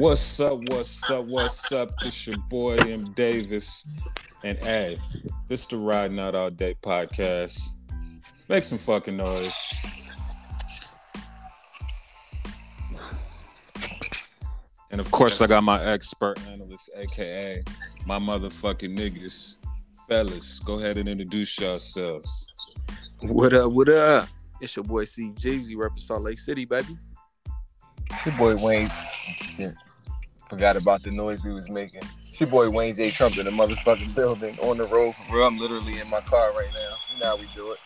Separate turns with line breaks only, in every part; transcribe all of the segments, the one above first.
What's up? What's up? What's up? This your boy M Davis, and hey, this is the Riding Out All Day podcast. Make some fucking noise. And of course, I got my expert analyst, aka my motherfucking niggas. Fellas, go ahead and introduce yourselves.
What up? What up? It's your boy C Jeezy, repping Salt Lake City, baby.
It's your boy Wayne. Shit. Forgot about the noise we was making. It's your boy Wayne J. Trump in the motherfucking building on the road for real. I'm literally in my car right now. You know how we do it.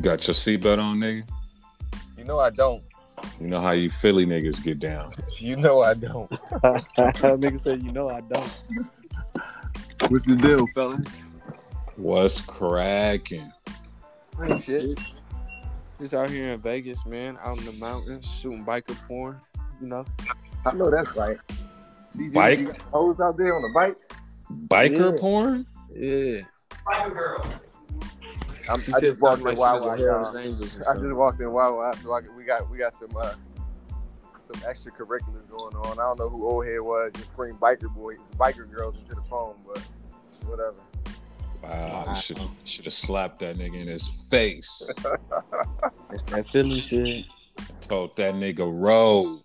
Got your seatbelt on, nigga?
You know I don't.
You know how you Philly niggas get down.
You know I don't.
Nigga said, you know I don't.
What's the deal, fellas?
What's cracking?
Ain't shit.
Just out here in Vegas, man, out in the mountains, shooting biker porn. You know,
I know that's right. These
Bike?
you Hoes out there on the bike.
Biker
Yeah.
porn?
yeah.
I'm,
She
I just walked
something
in
like she was
Wawa.
a Hell's
y'all.
Angels or
I just walked in Wawa, so I, we got we got some uh, some extracurriculars going on. I don't know who old head was. Just scream biker boys, biker girls into the phone, but whatever.
Wow, you should should have slapped that nigga in his face.
It's that Philly shit.
Told that nigga roll.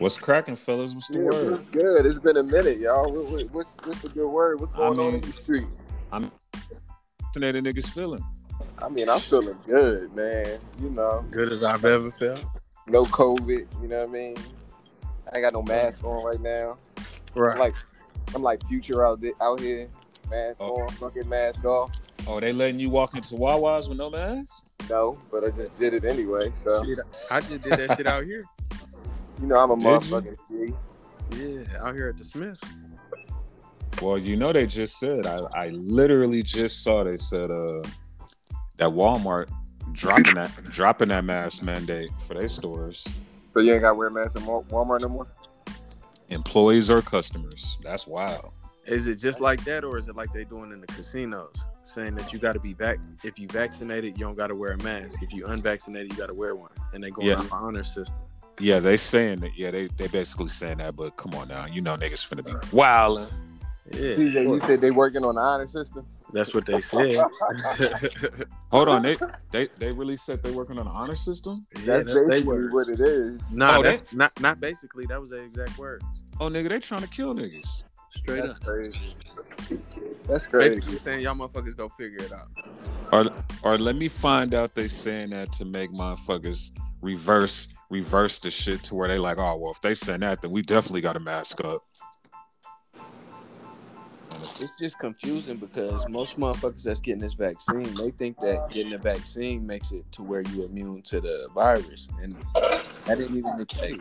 What's cracking, fellas? What's the
Yeah,
word?
what's good. It's been a minute, y'all. What, what, what's what's the good word? What's
I
going on in
mean-
the streets?
That niggas feeling.
I mean, I'm feeling good, man. You know,
Good as I've ever felt.
no COVID. You know what I mean? I ain't got no mask on right now. Right. I'm
Right.
like, I'm like future out there, out here. Mask
Oh.
on, fucking mask off.
Oh, they letting you walk into Wawa's with no mask?
No, but I just did it anyway. So
Shit, I just did that shit out here.
You know, I'm a
Did you?
motherfucking G.
Yeah, out here at the Smith.
Well, you know they just said. I, I literally just saw they said uh that Walmart dropping that dropping that mask mandate for their stores.
So you ain't got to wear a mask in Walmart no more.
Employees or customers. That's wild.
Is it just like that, or is it like they doing in the casinos, saying that you got to be back? If you vaccinated, you don't got to wear a mask. If you unvaccinated, you got to wear one, and they going
Yeah.
on the honor system.
Yeah, they saying that. Yeah, they they basically saying that. But come on now, you know niggas finna be wilding.
Yeah,
CJ, you said they working on the honor system.
that's what they said.
Hold on, they they they really said they working on the honor system.
yeah,
That's
that's they
basically what it is.
Nah,
Oh,
that's not not basically. That was the exact word.
Oh nigga, they trying to kill niggas.
Straight
That's
up.
crazy. That's crazy.
Basically saying y'all motherfuckers go figure it out.
Or or let me find out they saying that to make motherfuckers reverse reverse the shit to where they like, oh well, if they send that, then we definitely got to mask up. It's-
It's just confusing because most motherfuckers that's getting this vaccine, they think that getting the vaccine makes it to where you're immune to the virus, and that ain't even the case.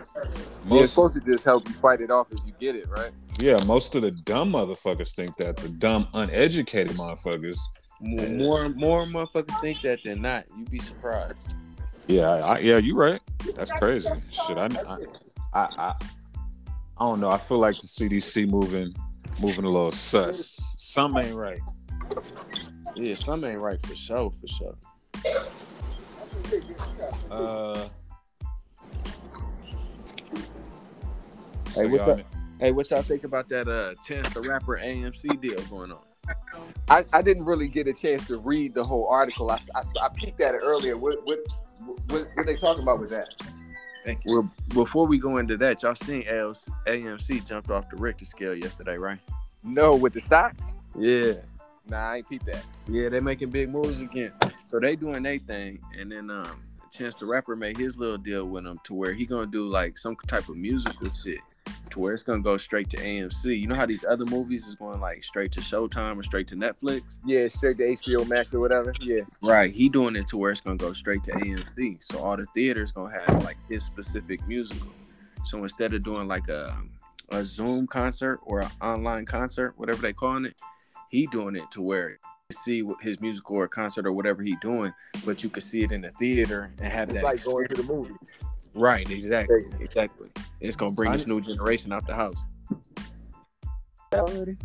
Yeah, it's supposed to just help you fight it off if you get it, right?
yeah, most of the dumb motherfuckers think that. The dumb, uneducated motherfuckers.
More, more, more motherfuckers think that than not. You'd be surprised.
Yeah, I, I, yeah, you right. That's crazy. Shit, I, I, I, I, I don't know. I feel like the CDC moving, moving a little sus. Some ain't right.
Yeah, some ain't right for sure, for sure.
Uh,
Hey, what's up? Hey, what y'all think about that uh Chance the Rapper AMC deal going on?
I, I didn't really get a chance to read the whole article. I, I, I peeked at it earlier. What what what, what they talking about with that?
Thank you. Well, before we go into that, y'all seen ALC, AMC jumped off the Richter scale yesterday, right?
No, with the stocks?
Yeah.
Nah, I ain't peeped that.
Yeah, they making big moves again. So they doing their thing, and then um, Chance the Rapper made his little deal with them to where he gonna do like some type of musical shit, to where it's gonna go straight to AMC. You know how these other movies is going like straight to Showtime or straight to Netflix?
Yeah, straight to HBO Max or whatever. Yeah.
Right. He doing it to where it's gonna go straight to AMC. So all the theaters gonna have like his specific musical. So instead of doing like a a Zoom concert or an online concert, whatever they calling it, he doing it to where you see his musical or concert or whatever he doing, but you could see it in the theater and have
It's
that
like going to the movies.
Right. Exactly. Exactly. It's gonna bring this new generation out the house.
Already?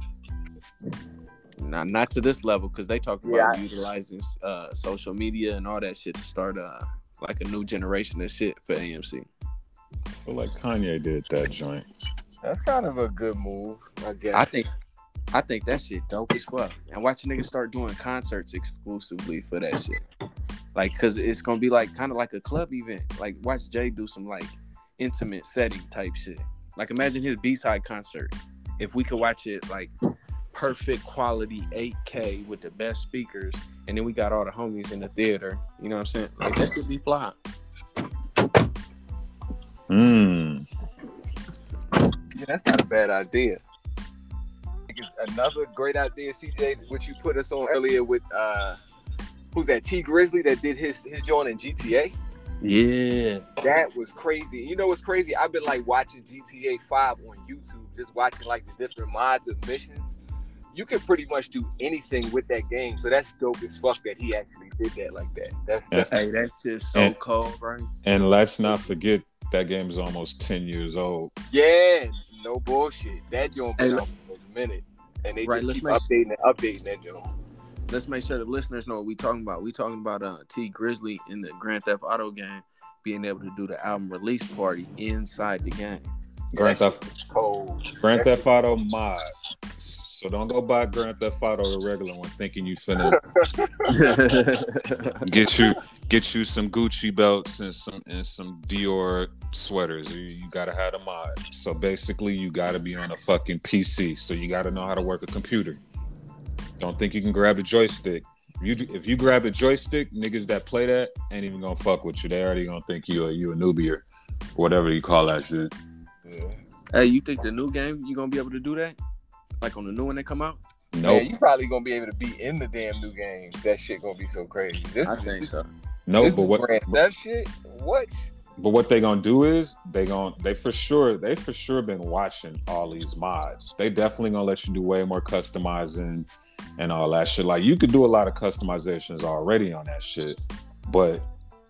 Not not to this level because they talk about
Yeah.
utilizing uh, social media and all that shit to start uh, like a new generation of shit for AMC.
feel like Kanye did that joint.
That's kind of a good move, I guess.
I think I think that shit dope as fuck. And watch niggas start doing concerts exclusively for that shit. Like, cause it's gonna be like kind of like a club event. Like, watch Jay do some like intimate setting type shit. Like, imagine his B side concert. If we could watch it like perfect quality 8K with the best speakers, and then we got all the homies in the theater. You know what I'm saying? Like that should be fly.
Mm.
Yeah, that's not a bad idea. Another great idea, CJ, which you put us on earlier with uh who's that Tee Grizzley that did his his joint in GTA?
Yeah.
That was crazy. You know what's crazy? I've been like watching GTA 5 on YouTube, just watching like the different mods of missions. You can pretty much do anything with that game. So that's dope as fuck that he actually did that like that. That's, that's
Hey, that shit's so
And-
cold, right?
And let's not forget that game's almost 10 years old.
yeah, no bullshit. That joint been
Hey,
out for a minute. And they
Right,
just keep
make-
updating and updating that joint.
Let's make sure the listeners know what we talking about. We talking about uh Tee Grizzley in the Grand Theft Auto game being able to do the album release party inside the game.
Grand Theft,
Cold.
Grand
That's-
Theft Auto mod. So don't go buy Grand Theft Auto the regular one thinking you finna get you get you some Gucci belts and some and some Dior sweaters. You, you gotta have the mod. So basically, you gotta be on a fucking PC. So you gotta know how to work a computer. Don't think you can grab a joystick. You if you grab a joystick, niggas that play that ain't even gonna fuck with you. They already gonna think you a you a newbie or whatever you call that shit.
Yeah.
hey, you think the new game you gonna be able to do that? Like on the new one that come out?
Nope,
Man, you probably gonna be able to be in the damn new game. That shit gonna be so crazy. This,
I think so.
No,
This
But what?
Grand Theft shit? What?
But what they gonna do is they gonna they for sure they for sure been watching all these mods. They definitely gonna let you do way more customizing and all that shit. Like you could do a lot of customizations already on that shit, but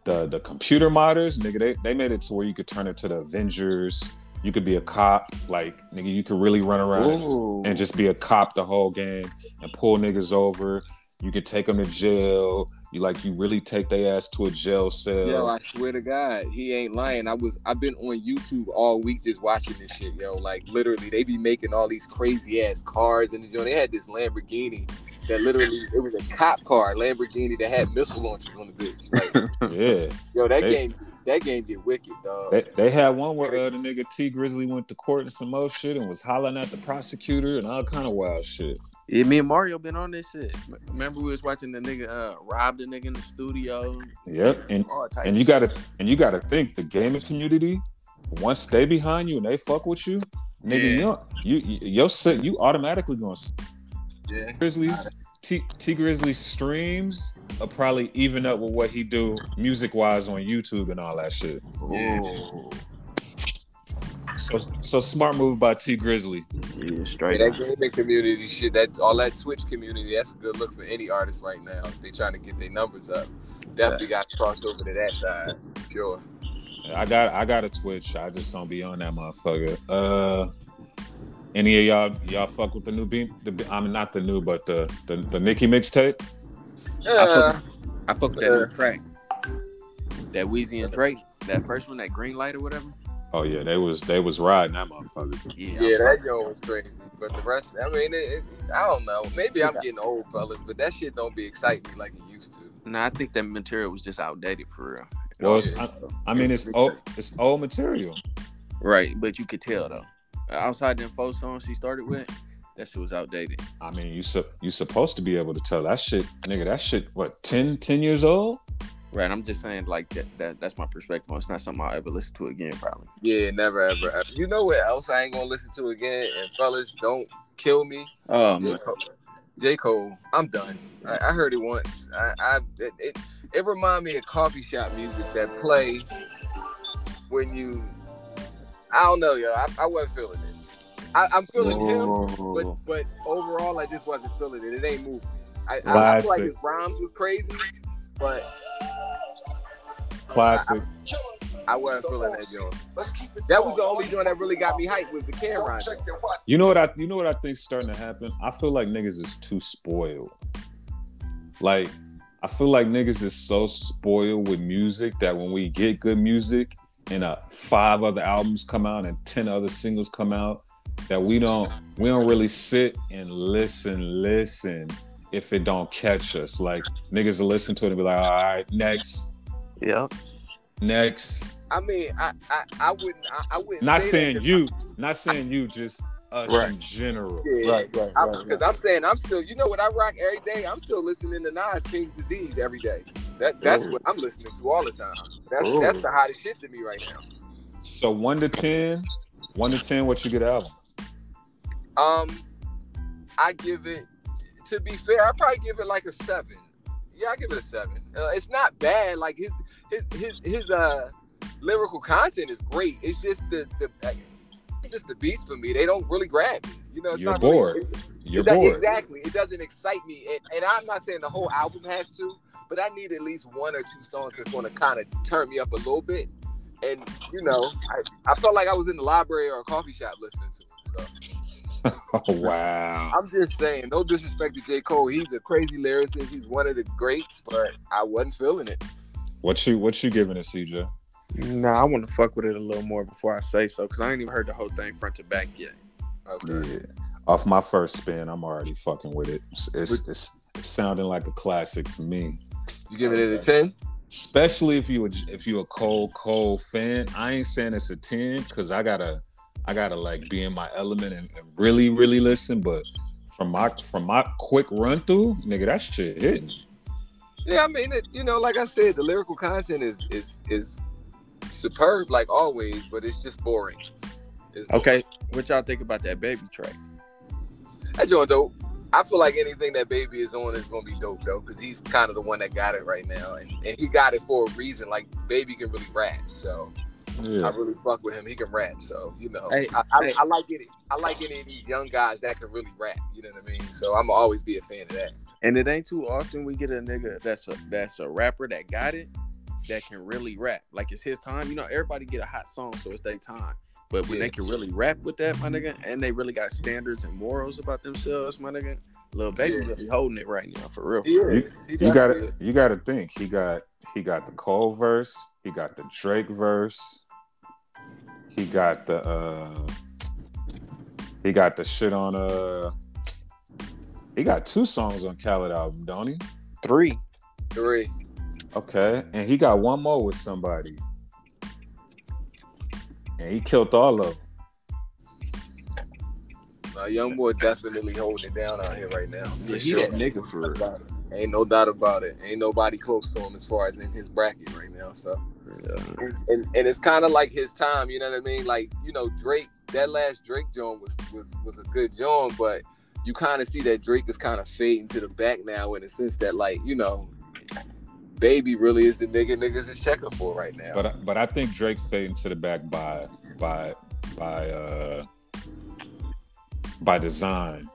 the the computer modders, nigga, they, they made it to where you could turn it to the Avengers. You could be a cop, like nigga, you could really run around and, and just be a cop the whole game and pull niggas over. You could take them to jail. You like you really take their ass to a jail cell.
Yo, I swear to God, he ain't lying. I was I've been on YouTube all week just watching this shit, yo. Like literally, they be making all these crazy ass cars and you know, they had this Lamborghini that literally it was a cop car, Lamborghini that had missile launchers on the bitch. Like,
yeah.
yo, that
They-
game that game get wicked, dog.
They, they had one where uh, the nigga Tee Grizzley went to court and some more shit and was hollering at the prosecutor and all kind of wild shit.
Yeah, me and Mario been on this shit. Remember we was watching the nigga uh, rob the nigga in the studio.
Yep. And
All type
and you gotta and you gotta think the gaming community, once they behind you and they fuck with you, nigga,
Yeah.
you you you you're you automatically gonna
yeah.
Grizzlies T Tee Grizzley streams are probably even up with what he do music wise on YouTube and all that shit.
Yeah.
So so smart move by Tee Grizzley.
Yeah,
Yeah,
straight
that gaming community shit, that's all that Twitch community, that's a good look for any artist right now. They trying to get their numbers up. Definitely got to cross over to that side. Sure.
I got I got a Twitch. I just don't be on that motherfucker. Uh any of y'all y'all fuck with the new beam? The, I mean not the new, but the the, the Nicki mixtape.
Yeah.
I fuck with that new track. That Weezy and Drake. That first one, that green light or whatever.
Oh yeah, they was they was riding that motherfucker.
Yeah.
Yeah, that
fucking-
joint was crazy. But the rest, I mean, it, it, I don't know. Maybe I'm getting old, fellas, but that shit don't be exciting me like it used to.
Nah, I think that material was just outdated for real.
Well, it's, I, I mean it's old it's old material.
Right, but you could tell though. Outside them four songs she started with, that shit was outdated.
I mean you su- you supposed to be able to tell that shit, nigga. That shit what 10, 10 years old?
Right, I'm just saying like that. that that's my perspective. on. It's not something I'll ever listen to again, probably.
Yeah, never, ever, ever. You know what else I ain't gonna listen to again? And fellas, don't kill me.
Oh
J.
man,
Cole. J. Cole, I'm done. I, I heard it once. I, I it, it, it remind me of coffee shop music that play when you. I don't know, yo. I, I wasn't feeling it. I, I'm feeling him, but but overall, I just wasn't feeling it. It ain't moving. I, I, I feel like his rhymes was crazy, but
Classic.
I wasn't feeling that joint. That was the only joint that really got me hyped was the Cam'ron. joint.
You know what I you know what I think's starting to happen? I feel like niggas is too spoiled. Like I feel like niggas is so spoiled with music that when we get good music, and uh five other albums come out and 10 other singles come out that we don't we don't really sit and listen listen if it don't catch us like niggas will listen to it and be like all right next
Yeah.
next
I mean, I I, I wouldn't I, I wouldn't
not
say
saying
that 'cause
you not saying you just us
Right.
in general
Yeah,
Right, right,
I-
right.
Because I'm saying I'm still, you know what I rock every day. I'm still listening to Nas King's Disease every day. That that's
Ooh.
what I'm listening to all the time. That's
Ooh.
that's the hottest shit to me right now.
so one to ten one to ten what you get album
Um, I give it. To be fair, I probably give it like a seven. Yeah, I give it a seven. Uh, it's not bad. Like his his his his uh lyrical content is great. It's just the the it's just the beats for me. They don't really grab me. You know, it's
You're
not
bored.
Really,
you're
it
bored
Exactly. It doesn't excite me. And, and I'm not saying the whole album has to, but I need at least one or two songs that's going to kind of turn me up a little bit. And, you know, I, I felt like I was in the library or a coffee shop listening to it. So
oh wow
I'm just saying, no disrespect to J. Cole. He's a crazy lyricist. He's one of the greats, but I wasn't feeling it.
what you what you giving it cj
Nah, I want to fuck with it a little more before I say so, because I ain't even heard the whole thing front to back yet.
Okay.
Yeah. Off my first spin, I'm already fucking with it. It's it's, it's, it's sounding like a classic to me.
You giving it a 10?
Especially if you a, if you a Cole Cole fan. I ain't saying it's a ten because I gotta I gotta like be in my element and, and really really listen. But from my from my quick run through, nigga, that shit hitting.
Yeah, I mean, it, you know, like I said, the lyrical content is is is superb, like always, but it's just boring. It's boring.
Okay, what y'all think about that baby track?
That joint dope. I feel like anything that Baby is on is gonna be dope though, because he's kind of the one that got it right now, and, and he got it for a reason. Like Baby can really rap, so I really fuck with him. He can rap, so you know,
Hey,
I, I,
hey.
I like it. I like any of these young guys that can really rap. You know what I mean? So I'm always be a fan of that.
And it ain't too often we get a nigga that's a that's a rapper that got it that can really rap. Like it's his time. You know, everybody get a hot song, so it's their time. But when
Yeah.
they can really rap with that, my nigga, and they really got standards and morals about themselves, my nigga, little baby
Yeah.
really holding it right now for real.
He is. He
You gotta
is.
you gotta think. He got he got the Cole verse, he got the Drake verse, he got the uh he got the shit on uh he got two songs on Khaled album, don't he?
Three.
three.
Okay. And he got one more with somebody. And he killed all of them.
Uh, young boy definitely holding it down out here right now. For
Yeah, he
sure.
that nigga for real.
Ain't no doubt about it. Ain't nobody close to him as far as in his bracket right now. So.
Yeah.
and and it's kind of like his time. You know what I mean? Like you know, Drake. That last Drake joint was was was a good joint, but you kind of see that Drake is kind of fading to the back now in the sense that like you know, Baby really is the nigga niggas is checking for right now.
But I- but I think Drake fading to the back by by by uh by design.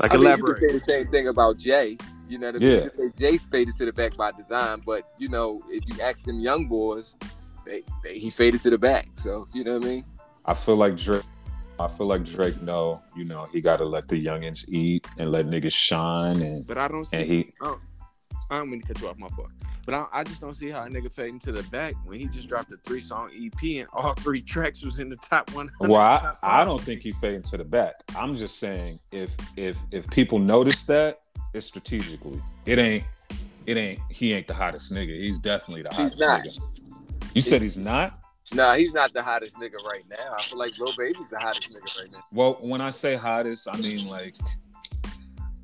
Like
I mean, you can say the same thing about Jay. You know what I mean?
Yeah.
You say Jay faded to the back by design, but you know, if you ask them young boys, they, they he faded to the back. So you know what I mean?
I feel like Drake. I feel like Drake. know, you know, he got to let the youngins eat and let niggas shine, and
But I don't see.
and he.
I don't mean to cut you off my fault. But I, I just don't see how a nigga fade into the back when he just dropped a three song EP and all three tracks was in the top one.
Well, I, I don't think he fading to the back. I'm just saying if if if people notice that, it's strategically. It ain't. It ain't. He ain't the hottest nigga. He's definitely the hottest
He's
hottest
not.
nigga. You said he's not.
Nah, he's not the hottest nigga right now. I feel like Lil Baby's the hottest nigga right now.
Well, when I say hottest, I mean like,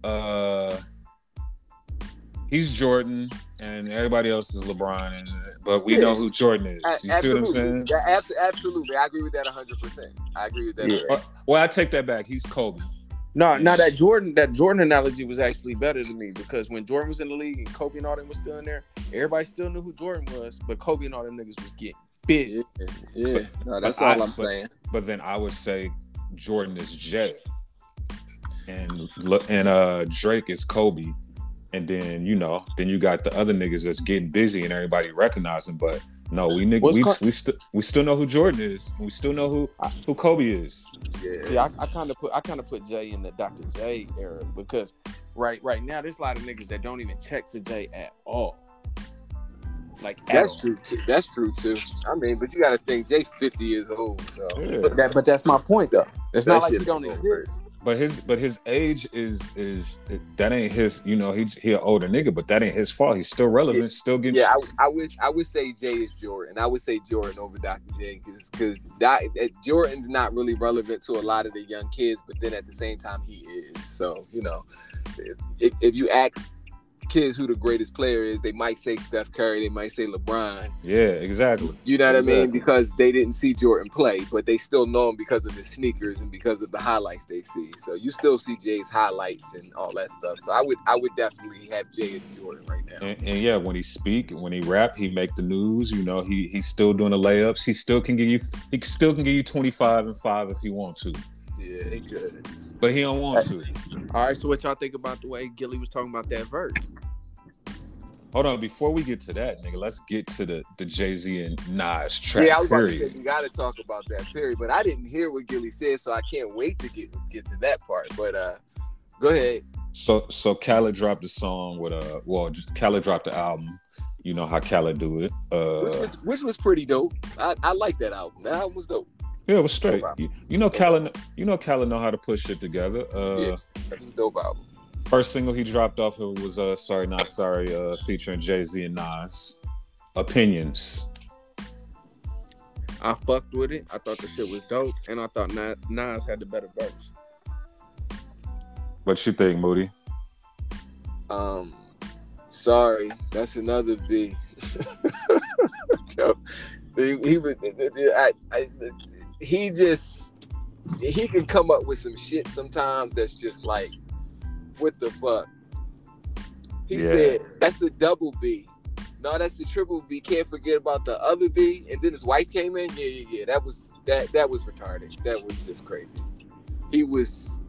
uh, he's Jordan, and everybody else is LeBron, and but we
Yeah.
know who Jordan is.
A-
You see what I'm saying?
Yeah, abs- absolutely. I agree with that 100%. I agree with that.
Yeah. Uh, Well, I take that back. He's Kobe.
No, no, that Jordan, that Jordan analogy was actually better to me because when Jordan was in the league and Kobe and all them was still in there, everybody still knew who Jordan was, but Kobe and all them niggas was getting busy.
Yeah, yeah. No, that's all
I-
I'm
but-
saying.
But then I would say Jordan is Jay, and and uh Drake is Kobe, and then you know, then you got the other niggas that's getting busy and everybody recognizing. But no, we nigg-
What's
we
Car-
we still we still know who Jordan is. We still know who who Kobe is.
Yeah.
See, I, I kind of put I kind of put Jay in the Dr. J era because right right now there's a lot of niggas that don't even check for Jay at all. Like
That's
all.
true. Too. That's true too. I mean, but you got to think Jay's 50 years old, so
Yeah.
That, but that's my point, though. It's
That
not like
shit
he don't
is
exist.
But his but his age is is that ain't his. You know, he he an older nigga, but that ain't his fault. He's still relevant, still getting.
yeah. I, I would I would say Jay is Jordan. I would say Jordan over Dr. J because because Jordan's not really relevant to a lot of the young kids, but then at the same time he is. So you know, if, if you ask kids who the greatest player is, they might say Steph Curry, they might say LeBron.
yeah, exactly.
You know what I mean? Because they didn't see Jordan play, but they still know him because of his sneakers and because of the highlights they see. So you still see Jay's highlights and all that stuff. So I would I would definitely have Jay as Jordan right now.
And, and yeah, when he speak, when he rap, he make the news. You know, he he's still doing the layups. He still can give you. He still can give you twenty five and five if he want to,
Yeah, they could.
but he don't want to.
All right, so what y'all think about the way Gillie was talking about that verse?
Hold on, before we get to that, nigga, let's get to the the Jay Z and Nas track.
Yeah, I was about to say we got to talk about that period, but I didn't hear what Gillie said, so I can't wait to get get to that part. But uh, go ahead.
So so Khaled dropped the song with uh well Khaled dropped the album. You know how Khaled do it. Uh, Which
was which was pretty dope. I, I like that album. That album was dope.
Yeah, it was straight. You, you know Khaled you know Khaled know how to put shit together. Uh
Yeah. That was a dope album.
first single he dropped off it was uh sorry not sorry uh featuring Jay-Z and Nas. Opinions.
I fucked with it. I thought the shit was dope, and I thought Nas, had the better verse.
What you think, Moody?
Um, sorry, that's another B. he, he was, I, I, he just he can come up with some shit sometimes that's just like, what the fuck? He
Yeah.
said that's a double B. No, that's the triple B. Can't forget about the other B. And then his wife came in. Yeah, yeah, yeah. That was that that was retarded. That was just crazy. He was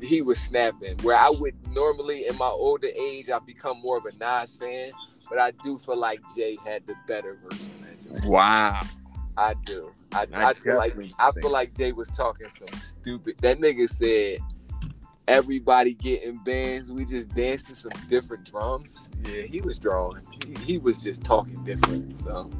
he was snapping. Where I would normally in my older age, I become more of a Nas fan, but I do feel like Jay had the better verse on that.
Wow.
I do. I,
I
I, feel like
definitely
I feel like Jay was talking some stupid. That nigga said everybody getting bands. We just dancing some different drums. Yeah, he was drawing. He, he was just talking different. So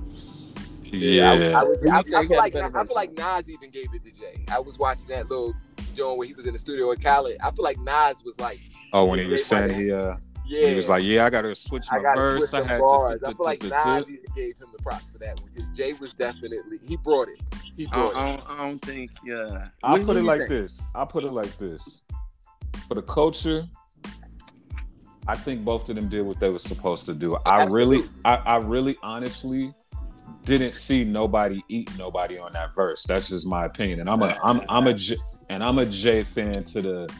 I, I, would- I- I feel like I feel like Nas even gave it to Jay. I was watching that little joint where he was in the studio with Khaled. I feel like Nas was like,
Oh, when he was
Jay
saying he uh
yeah,
he was like, Yeah, I gotta switch my
I got to
verse.
switch
I had
bars.
to
I feel like Nas gave him the props for that one because Jay was definitely he brought it. He
I
brought
don't, I
it.
don't, I don't think. Yeah.
I'll put it like
think?
this. I'll put it like this. For the culture, I think both of them did what they were supposed to do. I really, I, I really honestly didn't see nobody eat nobody on that verse. That's just my opinion. And I'm a I'm I'm a J, and I'm a Jay fan to the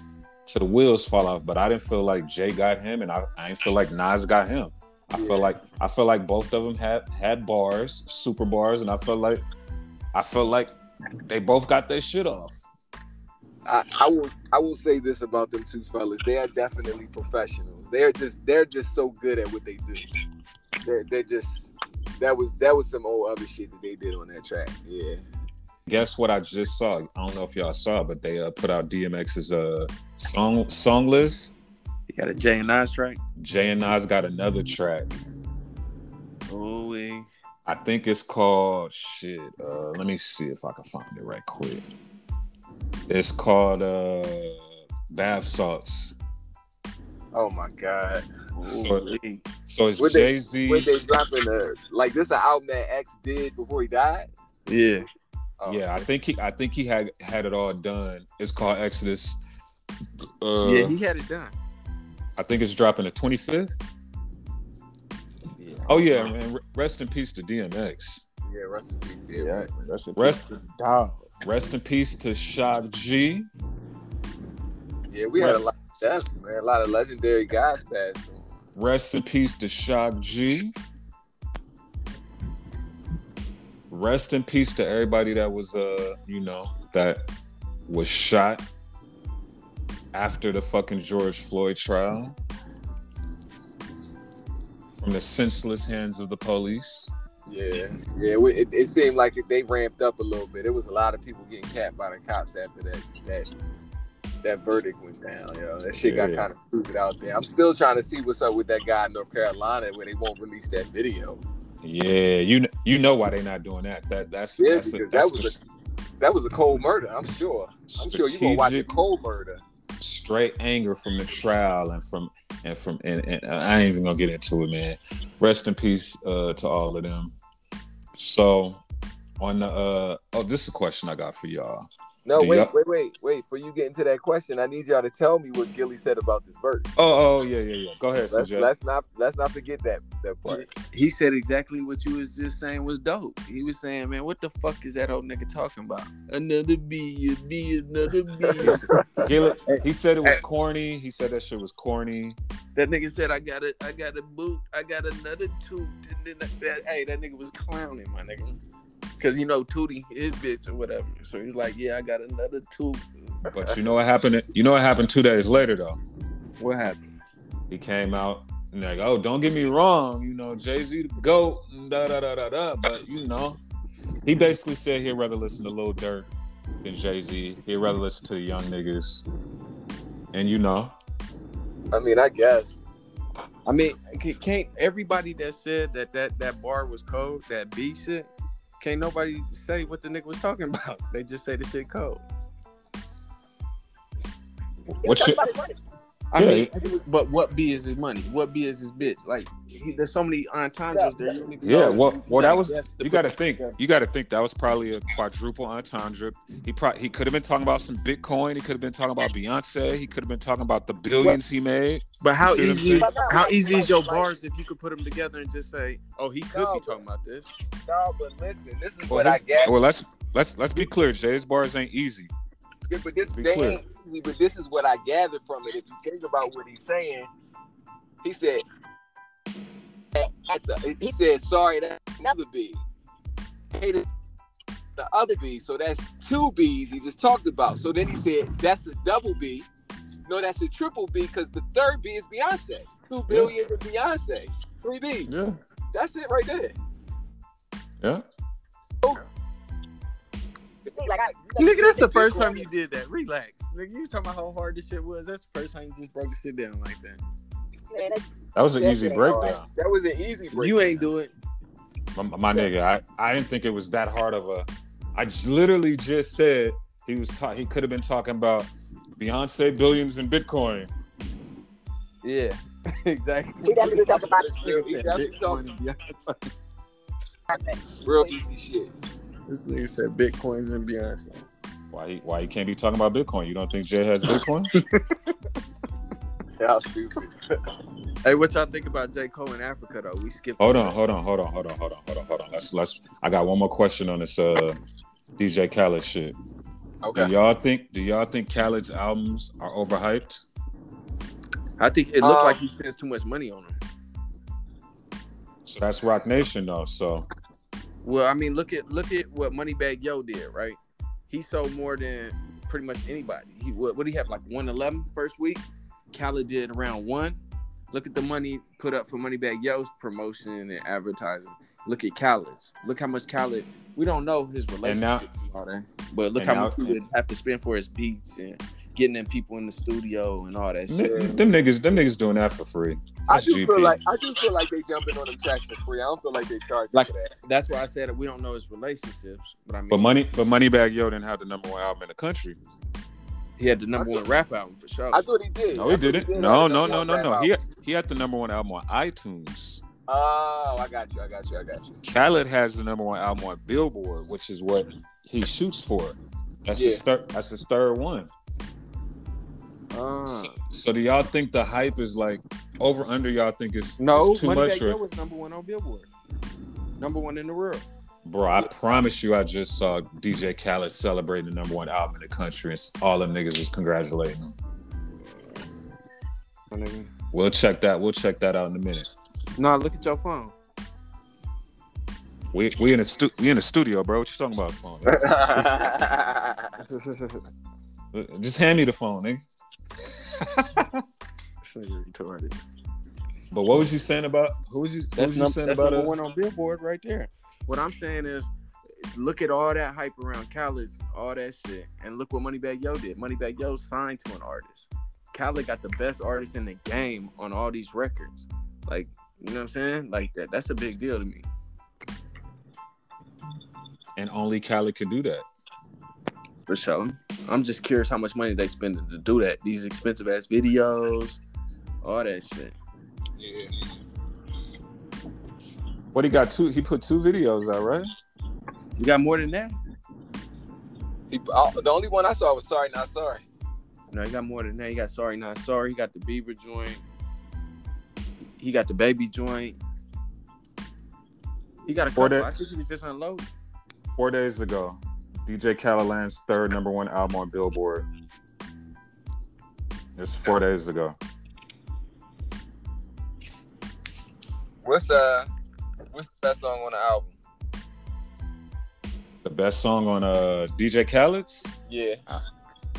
to the wheels fall off, but I didn't feel like Jay got him and I, I didn't feel like Nas got him. I
Yeah.
feel like I feel like both of them had had bars, super bars, and I felt like I felt like they both got their shit off.
I, I will I will say this about them two fellas. They are definitely professionals. They're just they're just so good at what they do. They're they're just that was that was some old other shit that they did on that track. Yeah.
Guess what I just saw? I don't know if y'all saw, but they uh, put out DMX's uh song song list.
You got a Jay and Nas track.
Jay and Nas got another track.
Oh, we.
I think it's called shit. Uh, let me see if I can find it right quick. It's called uh, Bath Salts.
Oh my god.
So-
Ooh-wee.
So it's
they-
Jay Z.
When they dropping a like this, an album that X did before he died.
Yeah.
Oh,
Yeah, I think he. I think he had had it all done. It's called Exodus. Uh,
yeah, he had it done.
I think it's dropping the twenty fifth.
Yeah.
Oh yeah, man. Rest in peace to DMX.
yeah. Rest in peace, dude.
Yeah. That's a
Rest-
dog.
Rest in peace to Shock G.
Yeah, we had a lot of deaths, man. A lot of legendary guys passed on.
Rest in peace to Shock G. Rest in peace to everybody that was uh, you know, that was shot after the fucking George Floyd trial. From the senseless hands of the police.
Yeah, yeah. It, it seemed like they ramped up a little bit. There was a lot of people getting capped by the cops after that that that verdict went down. You know, that shit got
Yeah.
kind of stupid out there. I'm still trying to see what's up with that guy in North Carolina where they won't release that video.
Yeah, you you know why they're not doing that. That that's
Yeah,
that's, a, that's
that was that was a cold murder. I'm sure. I'm sure you gonna watch a cold murder.
straight anger from the trial and from and from and, and I ain't even gonna get into it, man. Rest in peace uh, to all of them. So on the uh oh, this is a question I got for y'all.
No,
Do
wait,
y'all-
wait, wait, wait. Before you get into that question, I need y'all to tell me what Gillie said about this verse.
Oh, oh yeah, yeah, yeah. Go ahead,
let's,
CJ.
let's not let's not forget that that part.
He said exactly what you was just saying was dope. He was saying, man, what the fuck is that old nigga talking about? Another B, a B, another B.
Gillie, he said it was corny. He said that shit was corny.
that nigga said, I got a, I got a boot, I got another tooth. And then that, that- hey, that nigga was clowning, my nigga. Cause you know Tootie, his bitch or whatever. So he's like, yeah, I got another tooth.
But you know what happened? You know what happened two days later though.
What happened?
He came out and like, oh, don't get me wrong, you know, Jay Z the goat, da da da da da. But you know, he basically said he'd rather listen to Lil Durk than Jay Z. He'd rather listen to the young niggas. And you know,
I mean, I guess.
I mean, can't everybody that said that that that bar was cold, that B shit, can't nobody say what the nigga was talking about. They just say the shit cold.
what shit?
I
Yeah,
mean, but what B is his money? What B is his bitch? Like, he, there's so many entendres there. You
Yeah, well, well, that was you got to think. You got to think that was probably a quadruple entendre. He probably he could have been talking about some Bitcoin. He could have been talking about Beyonce. He could have been talking about the billions he made.
But how
You see
easy? How easy is your bars if you could put them together and just say, "Oh, he could
No,
be talking about this."
No, but listen, this is
Well,
what I
let's,
guess.
well, let's let's let's be clear. Jay's bars ain't easy.
but this
be
they
clear.
ain't but this is what I gathered from it. If you think about what he's saying, he said he said, sorry, that's another B. Hated the other B, so that's two B's he just talked about. So then he said, that's a double B. No, that's a triple B because the third B is Beyonce. Two billion to Beyonce. Three B's.
Yeah,
That's it right there.
yeah.
Like I,
Nigga, that's the first time you did that. Relax, nigga. You talking about how hard this shit was? That's the first time you just broke the shit down like that.
That was an easy breakdown.
That was an easy breakdown.
You ain't do it.
My, my nigga, I, I didn't think it was that hard of a. I j- literally just said he was ta- he could have been talking about Beyonce billions in Bitcoin.
Yeah, exactly.
We definitely talk about
This
it.
nigga
We
said
definitely
Bitcoin and
Real easy shit.
This nigga said Bitcoins and Beyonce.
Why he why he can't be talking about Bitcoin? You don't think Jay has Bitcoin?
How stupid.
Hey, what y'all think about J. Cole in Africa though? We skipped.
hold on, hold on, hold on, hold on, hold on, hold on, hold on. Let's let's. I got one more question on this uh DJ Khaled shit.
Okay.
Do y'all think do y'all think Khaled's albums are overhyped?
I think it looked
Um,
like he spends too much money on them.
So that's Roc Nation though. So
Well, I mean, look at look at what Moneybagg Yo did, right? He sold more than pretty much anybody. He what what he have like 111 first week. Khaled did around one. Look at the money put up for Moneybagg Yo's promotion and advertising. Look at Khaled's. Look how much Khaled. We don't know his relationship
now-
and all that, but look how
now-
much he would have to spend for his beats and getting them people in the studio and all that shit.
them niggas, them niggas doing that for free.
I
That's
do
GP.
feel like I do feel like they jumping on them tracks for free. I don't feel like they charge
Like-
for that.
That's why I said that we don't know his relationships, but I mean,
But money, but Moneybagg Yo didn't have the number one album in the country.
he had the number one rap album for sure.
I thought he did.
No, he didn't.
did
No, no, no, no, no. He had, he had the number one album on iTunes.
Oh, I got you. I got you. I got you.
Khaled has the number one album on Billboard, which is what he shoots for. That's his third. That's his third one.
Ah.
So, so do y'all think the hype is like over under? Y'all think it's,
No,
it's too
Moneybagg
much? Or,
was number one on Billboard. Number one in the world.
bro, I promise you, I just saw DJ Khaled celebrating the number one album in the country, and all them niggas was congratulating him.
Nigga.
We'll check that. We'll check that out in a minute.
Nah, look at your phone.
We we in the stu- we in the studio, bro. What you talking about, phone? Just hand me the phone, nigga.
This nigga retarded.
But what was you saying about who was you? What
That's,
was you saying
that's
about
number one on Billboard right there. What I'm saying is, look at all that hype around Khaled's, all that shit, and look what Moneybagg Yo did. Moneybagg Yo signed to an artist. Khaled got the best artist in the game on all these records. Like, you know what I'm saying? Like that. That's a big deal to me.
and only Khaled can do that.
For sure. I'm just curious how much money they spending to do that. These expensive ass videos, all that shit.
Yeah.
What he got two? He put two videos out, right?
You got more than that?
He, uh, the only one I saw was sorry, not sorry.
No, he got more than that. He got sorry, not sorry. He got the Bieber joint. He got the baby joint. He got a
Or
couple.
that-
I think he just unloaded.
Four days ago, DJ Khaled lands third number one album on Billboard. It's four days ago.
What's uh, what's the best song on the album?
The best song on uh DJ Khaled's.
Yeah.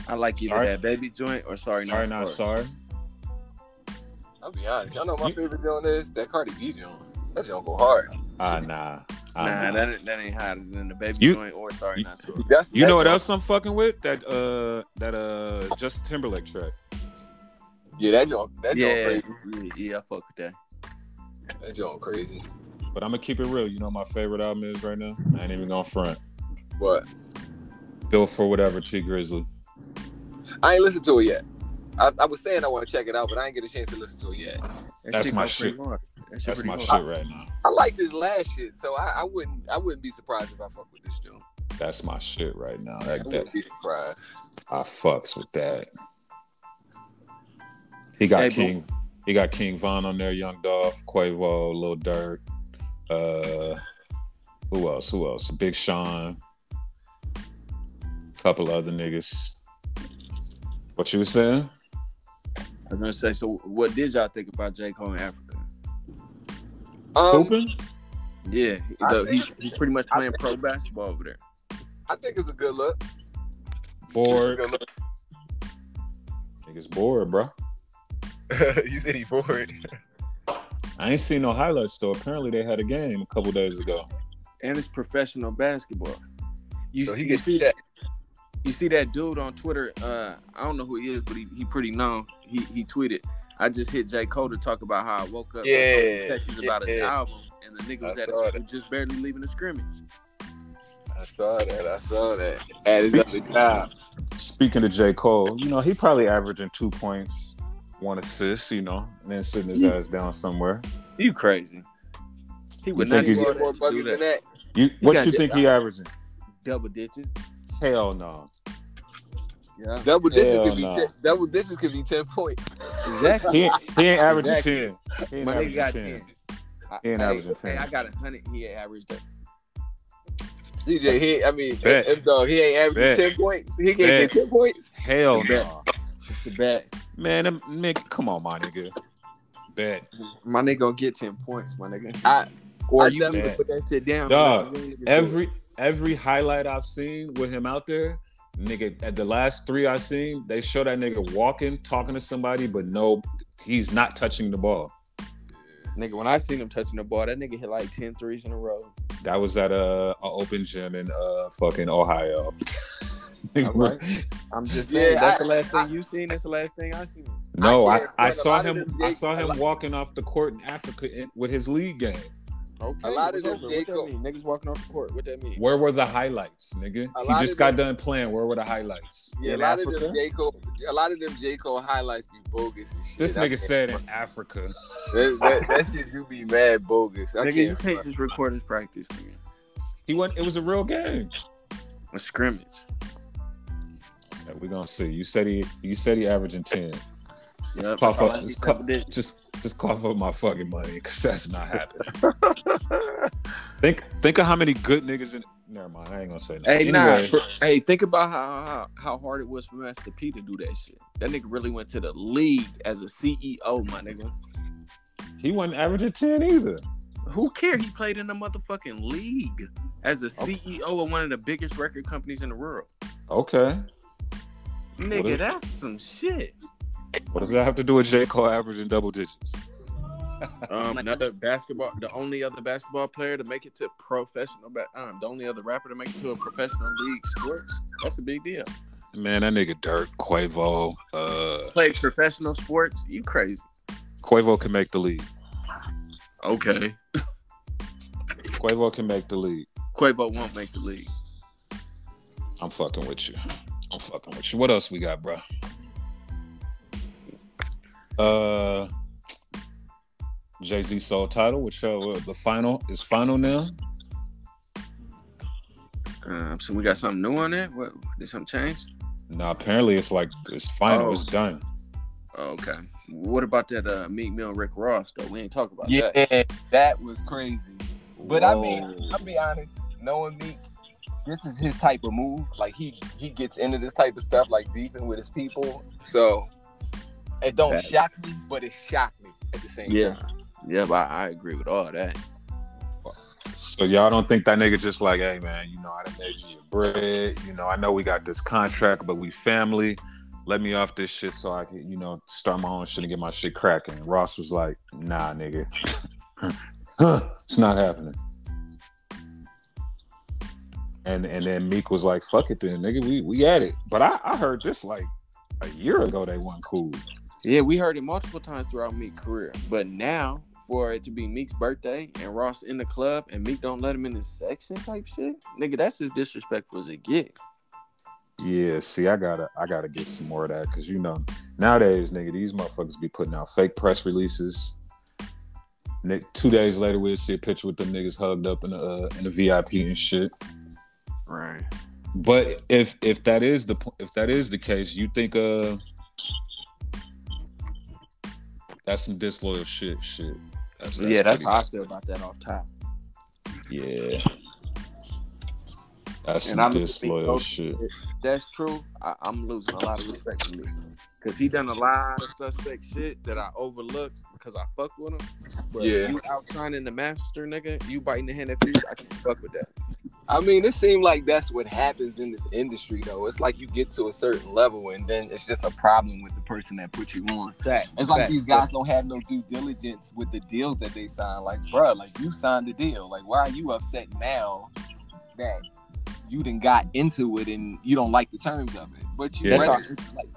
I like either
Sorry.
that baby joint or sorry,
sorry,
not,
not
sorry.
sorry.
I'll be honest. Y'all know my
You-
favorite joint is that Cardi B joint. That joint go hard.
Ah, nah. Ah,
Nah,
nah.
that, ain't- that ain't hotter than the baby
You-
joint or sorry,
you-
not sorry.
That's,
You
that
know what else I'm fucking with? That uh that uh Justin Timberlake track.
Yeah, that joint. That
Yeah,
crazy.
yeah, yeah, I fuck with that.
That joint crazy.
But I'm gonna keep it real. You know what my favorite album is right now? I ain't even gonna front.
But
Built for whatever Tee Grizzley.
I ain't listened to it yet. I, I was saying I want to check it out, but I ain't get a chance to listen to it yet.
That
That's
shit
my
go pretty
shit.
hard. That shit
That's my
hard.
shit right now.
I like this last shit, so I, I wouldn't I wouldn't be surprised if I fuck with this joint.
That's my shit right now.
I
That, that
wouldn't be surprised.
I fucks with that. He got
Hey, bro.
King. He got King Von on there, Young Dolph, Quavo, Lil Durk. Uh, who else? Who else? Big Sean. Couple other niggas. What you was saying?
I was gonna say, so what did y'all think about J. Cole in Africa?
Um,
Hooping?
Yeah, the, he's,
think-
he's pretty much playing pro basketball over there.
I think it's a good look.
Bored.
It's a good
Niggas bored, bro.
look. you said he bored.
I ain't seen no highlights though. Apparently they had a game a couple days ago.
And it's professional basketball. You,
So he
you
gets
see that? You see that dude on Twitter? Uh, I don't know who he is, but he, he pretty known. He he tweeted, "I just hit J Cole to talk about how I woke up,
Yeah,
texted about his
yeah.
album, and the nigga was
I
at
saw
his,
that.
just barely leaving the scrimmage."
I saw that. I saw that. At his other.
Speaking of J. Cole, you know, he probably averaging two points, one assist, you know, and then sitting his ass down somewhere.
You crazy? He would
You
not
think he's-
more
that.
buckets than that.
You what
got
you think he averaging?
Double digits.
Hell no.
Yeah,
Double digits
Hell
could be
nah.
ten, double digits could be ten points.
exactly.
He ain't, he ain't averaging
Exactly.
ten. He ain't
My nigga
averaging
got
ten.
I-
He ain't
hey,
averaging
hey,
10.
I got a hundred. He ain't averaged that.
CJ, he I mean,
Bet.
if, dog, he ain't averaging
Bet.
ten points. He can't
Bet.
get ten points.
Hell
It's a bet.
no.
It's a bet.
Man, them, nigga, come on, my nigga. Bet.
My nigga gonna get ten points, my nigga.
I
or
I
you need to put that shit down.
Dog,
man. You need
Every every highlight I've seen with him out there, nigga, at the last three I seen, they show that nigga walking, talking to somebody, but no, he's not touching the ball.
nigga. When I seen him touching the ball, that nigga hit like 10 threes in a row.
That was at a, a open gym in uh fucking Ohio.
Alright. I'm just
Yeah,
saying that's
I-
the last thing you seen. That's the last thing I seen.
No,
I
I, I, saw him.
them
I
J-
saw him walking off the court in Africa in, with his league game.
Okay.
A lot of them
over?
J.
What
Cole-
Niggas walking off the court. What that mean?
Where were the highlights, nigga? He just got
them-
done playing. Where were the highlights?
Yeah, a
In
lot of them J Cole, a lot of them J Cole highlights be bogus and shit.
This nigga said in. Africa.
that, that, that shit do be mad bogus. I
Nigga,
can't.
you can't just record his practice, nigga.
He went. It was a real game.
A scrimmage.
Yeah, we gonna see. You said he. You said he averaging ten. Let's
Yep,
cough up. Just, cough, just, just cough up my fucking money because that's not happening. think, think of how many good niggas in. Never mind. I ain't gonna say that.
Hey,
anyway,
nah. Hey, think about how, how how hard it was for Master P to do that shit. That nigga really went to the league as a CEO, my nigga.
he wasn't averaging ten either.
Who care? He played in the motherfucking league as a
Okay.
CEO of one of the biggest record companies in the world.
Okay.
Nigga,
is-
that's some shit.
What does that have to do with J Cole averaging double digits?
Um, another basketball, the only other basketball player to make it to professional, um, the only other rapper to make it to a professional league sports. That's a big deal.
Man, that nigga Durk Quavo. Uh,
Play professional sports, you crazy?
Quavo can make the league.
Okay.
Quavo can make the league.
Quavo won't make the league.
I'm fucking with you. I'm fucking with you. What else we got, bro? Uh, Jay Z sold Tidal, which uh, the final is final now.
Um, so we got something new on there. What did something change?
No, apparently it's like it's final.
Oh.
It's done.
Oh, okay. What about that uh, Meek Mill Rick Ross though? We ain't talk about
Yeah,
that.
that was crazy. But I mean, I'll be honest, knowing Meek, this is his type of move. Like he he gets into this type of stuff, like beefing with his people. So it don't
Facts.
shock me, but it shocked me at the same
Yeah.
time.
yeah, but I, I agree with all that.
So y'all don't think that nigga just like, hey man, you know, I done made you your bread. You know, I know we got this contract, but we family. Let me off this shit so I can, you know, start my own shit and get my shit cracking. And Ross was like, nah, nigga. it's not happening. And and then Meek was like, fuck it then, nigga. We we at it. But I, I heard this like a year ago they weren't cool.
Yeah, we heard it multiple times throughout Meek's career, but now for it to be Meek's birthday and Ross in the club and Meek don't let him in his section type shit, nigga, that's as disrespectful as it get.
Yeah, see, I gotta, I gotta get some more of that because you know nowadays, nigga, these motherfuckers be putting out fake press releases. Nick, two days later, we'll see a picture with them niggas hugged up in the uh, in the VIP and shit.
Right.
But if if that is the po- if that is the case, you think uh that's some disloyal shit, shit. That's,
yeah, that's how I feel about that off top.
yeah. That's
And
some
I look
disloyal shit.
That's true. I, I'm losing a lot of respect for Meek because he done a lot of suspect shit that I overlooked because I fuck with him. But
Yeah.
you outshining the master, nigga. You biting the hand that feeds. I can't fuck with that.
I mean, it seemed like that's what happens in this industry, though. It's like you get to a certain level, and then it's just a problem with the person that put you on.
That
It's like these guys don't have no due diligence with the deals that they sign. Like, bruh, like you signed the deal. Like, why are you upset now that you didn't got into it and you don't like the terms of it? But you
Yeah.
read, like,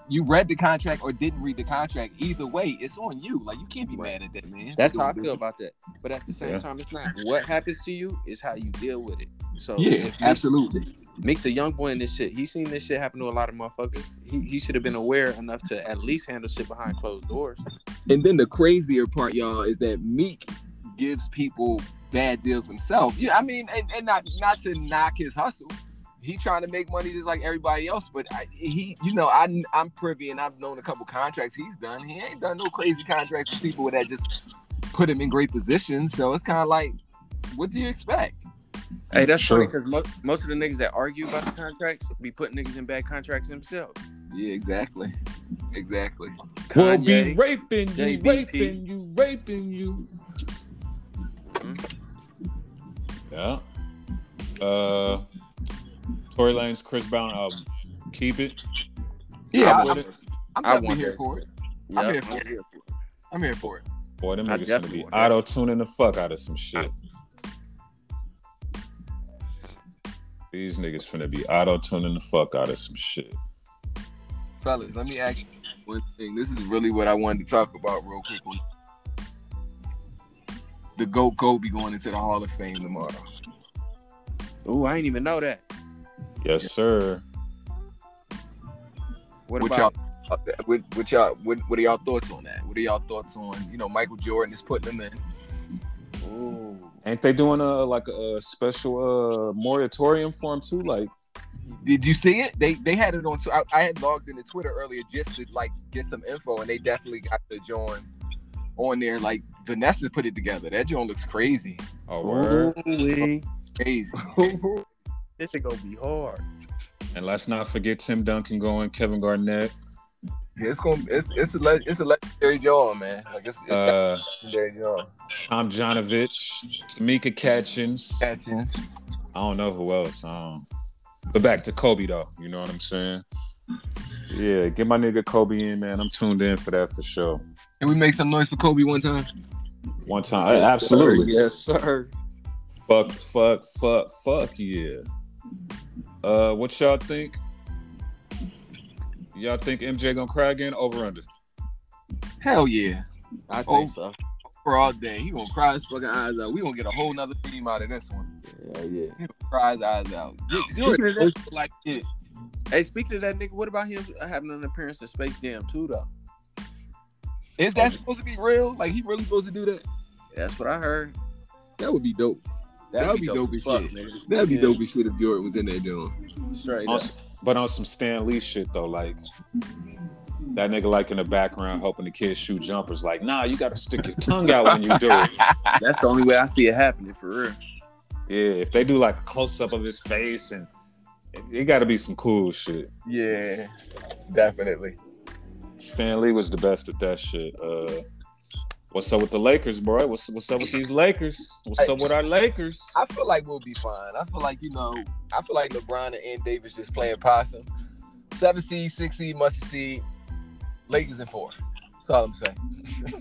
you read the contract or didn't read the contract. Either way, it's on you. Like, you can't be
Right.
mad at that, man.
That's how I
You
feel about that. But at the same
Yeah.
time, it's not what happens to you is how you deal with it. So
Yeah,
if Meek-
absolutely.
Meek's a young boy in this shit. He's seen this shit happen to a lot of motherfuckers. He, he should have been aware enough to at least handle shit behind closed doors.
And then the crazier part, y'all, is that Meek gives people bad deals himself. Yeah, I mean, and, and not not to knock his hustle. He trying to make money just like everybody else, but I, he, you know, I I'm privy and I've known a couple contracts he's done. He ain't done no crazy contracts with people that just put him in great positions. So it's kind of like, what do you expect?
Hey, that's
Sure.
funny because mo- most of the niggas that argue about the contracts be putting niggas in bad contracts themselves.
Yeah, exactly, exactly.
We'll be
Kanye,
raping you, raping you, raping you. Yeah. Uh, Tory Lanez Chris Brown album. Keep it.
Yeah,
I'm
I'm,
with
I'm. I'm
I
definitely here for it.
Yeah,
I'm here for it.
it.
I'm here for it.
Boy, them niggas gonna be auto tuning the fuck out of some shit. These niggas finna be auto tuning the fuck out of some shit.
Fellas, let me ask you one thing. This is really what I wanted to talk about real quickly. The GOAT Kobe going into the Hall of Fame tomorrow.
Ooh, I ain't even know that.
Yes, sir.
What,
What
about?
y'all, what, what y'all, what, what are y'all thoughts on that? What are y'all thoughts on, you know, Michael Jordan is putting them in?
Ooh.
Ain't they doing a like a special uh moratorium for him too? Like,
Did you see it? They they had it on. I, I had logged into Twitter earlier just to like get some info, and they definitely got the joint on there. Like Vanessa put it together. That joint looks crazy,
oh word.
Crazy.
this is gonna be hard.
And let's not forget Tim Duncan going, Kevin Garnett,
Yeah, it's gonna it's it's a le- it's a legendary joint, man. Like it's, it's
uh,
legendary joint.
Tomjanovich, Tamika Catchings.
Catchings.
I don't know who else. Um, but back to Kobe though. You know what I'm saying? Yeah, get my nigga Kobe in, man. I'm tuned in for that for sure.
Can we make some noise for Kobe one time?
One time, absolutely.
Yes, sir.
Fuck, fuck, fuck, fuck yeah. Uh, what y'all think? Y'all think MJ gonna cry again? Over under?
Hell yeah.
I think
Oh.
so.
suffer all day. He gonna cry his fucking eyes out. We gonna get a whole nother theme out of this one.
Yeah, yeah.
He gonna cry his eyes out.
Speaking of that-
like it.
Hey, speaking of that nigga, what about him having an appearance in Space Jam 2 though?
Is that supposed to be real? Like he really supposed to do that?
That's what I heard.
That would be dope. That'd be dope as shit.
nigga.
That'd be
Yeah,
dope as shit if Jordan was in there doing.
Straight
On but on some Stan Lee shit though, like that nigga like in the background helping the kids shoot jumpers. Like, nah, you gotta stick your tongue out when you do it.
That's the only way I see it happening for real.
Yeah, if they do like a close up of his face and it, it got to be some cool shit.
Yeah, definitely.
Stan Lee was the best at that shit. Uh, what's up with the Lakers, bro? What's what's up with these Lakers? What's up with our Lakers?
I feel like we'll be fine. I feel like you know. I feel like LeBron and Ann Davis just playing possum. Seven seed, six seed, must seed. Lakers in four. That's all I'm saying.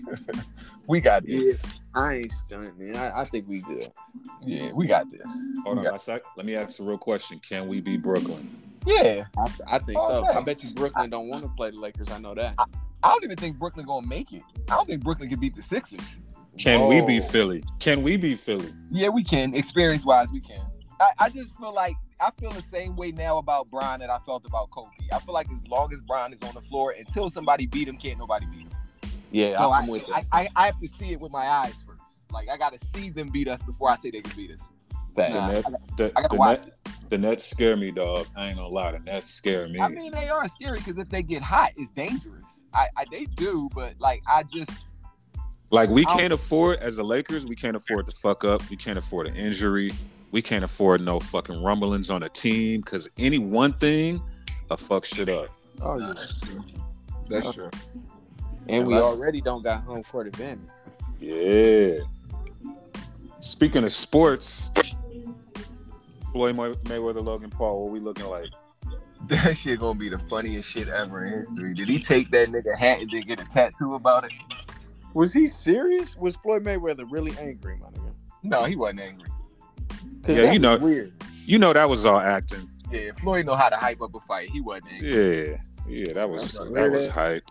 we got this.
I ain't stunned, man. I, I think we good.
Yeah, we got this.
Hold on,
Yeah.
I sec- let me ask a real question. Can we be Brooklyn?
Yeah,
I, I think
Oh,
so.
okay.
I bet you Brooklyn don't want to play the Lakers. I know that.
I don't even think Brooklyn gonna make it. I don't think Brooklyn can beat the Sixers.
Can we beat
Whoa. Oh.
Philly? Can we beat Philly?
Yeah, we can. Experience wise, we can. I, I just feel like I feel the same way now about Brian that I felt about Kobe. I feel like as long as Brian is on the floor, until somebody beat him, can't nobody beat him.
Yeah,
so I,
I'm with
I. I, I have to see it with my eyes first. Like I gotta see them beat us before I say they can beat us.
Facts.
Nah,
the, net, the,
I gotta
the, net, the Nets scare me, dog. I ain't gonna lie, the Nets scare me.
I mean, they are scary because if they get hot, it's dangerous. I, I they do, but like I just
Like we
I'll-
can't afford as the Lakers, we can't afford to fuck up. We can't afford an injury. We can't afford no fucking rumblings on a team because any one thing, a fuck shit up.
Oh yeah.
that's true.
And we already don't got home court advantage.
Yeah. Speaking of sports, Floyd May- Mayweather, Logan Paul, what we looking like?
That shit gonna be the funniest shit ever in history. Did he take that nigga hat and then get a tattoo about it?
Was he serious? Was Floyd Mayweather really angry, my nigga?
No, he wasn't angry.
Yeah,
that
you know-
weird.
You know that was all acting.
Yeah, Floyd know how to hype up a fight. He wasn't angry.
Yeah, yeah, that was
That's
that was
eh?
hype.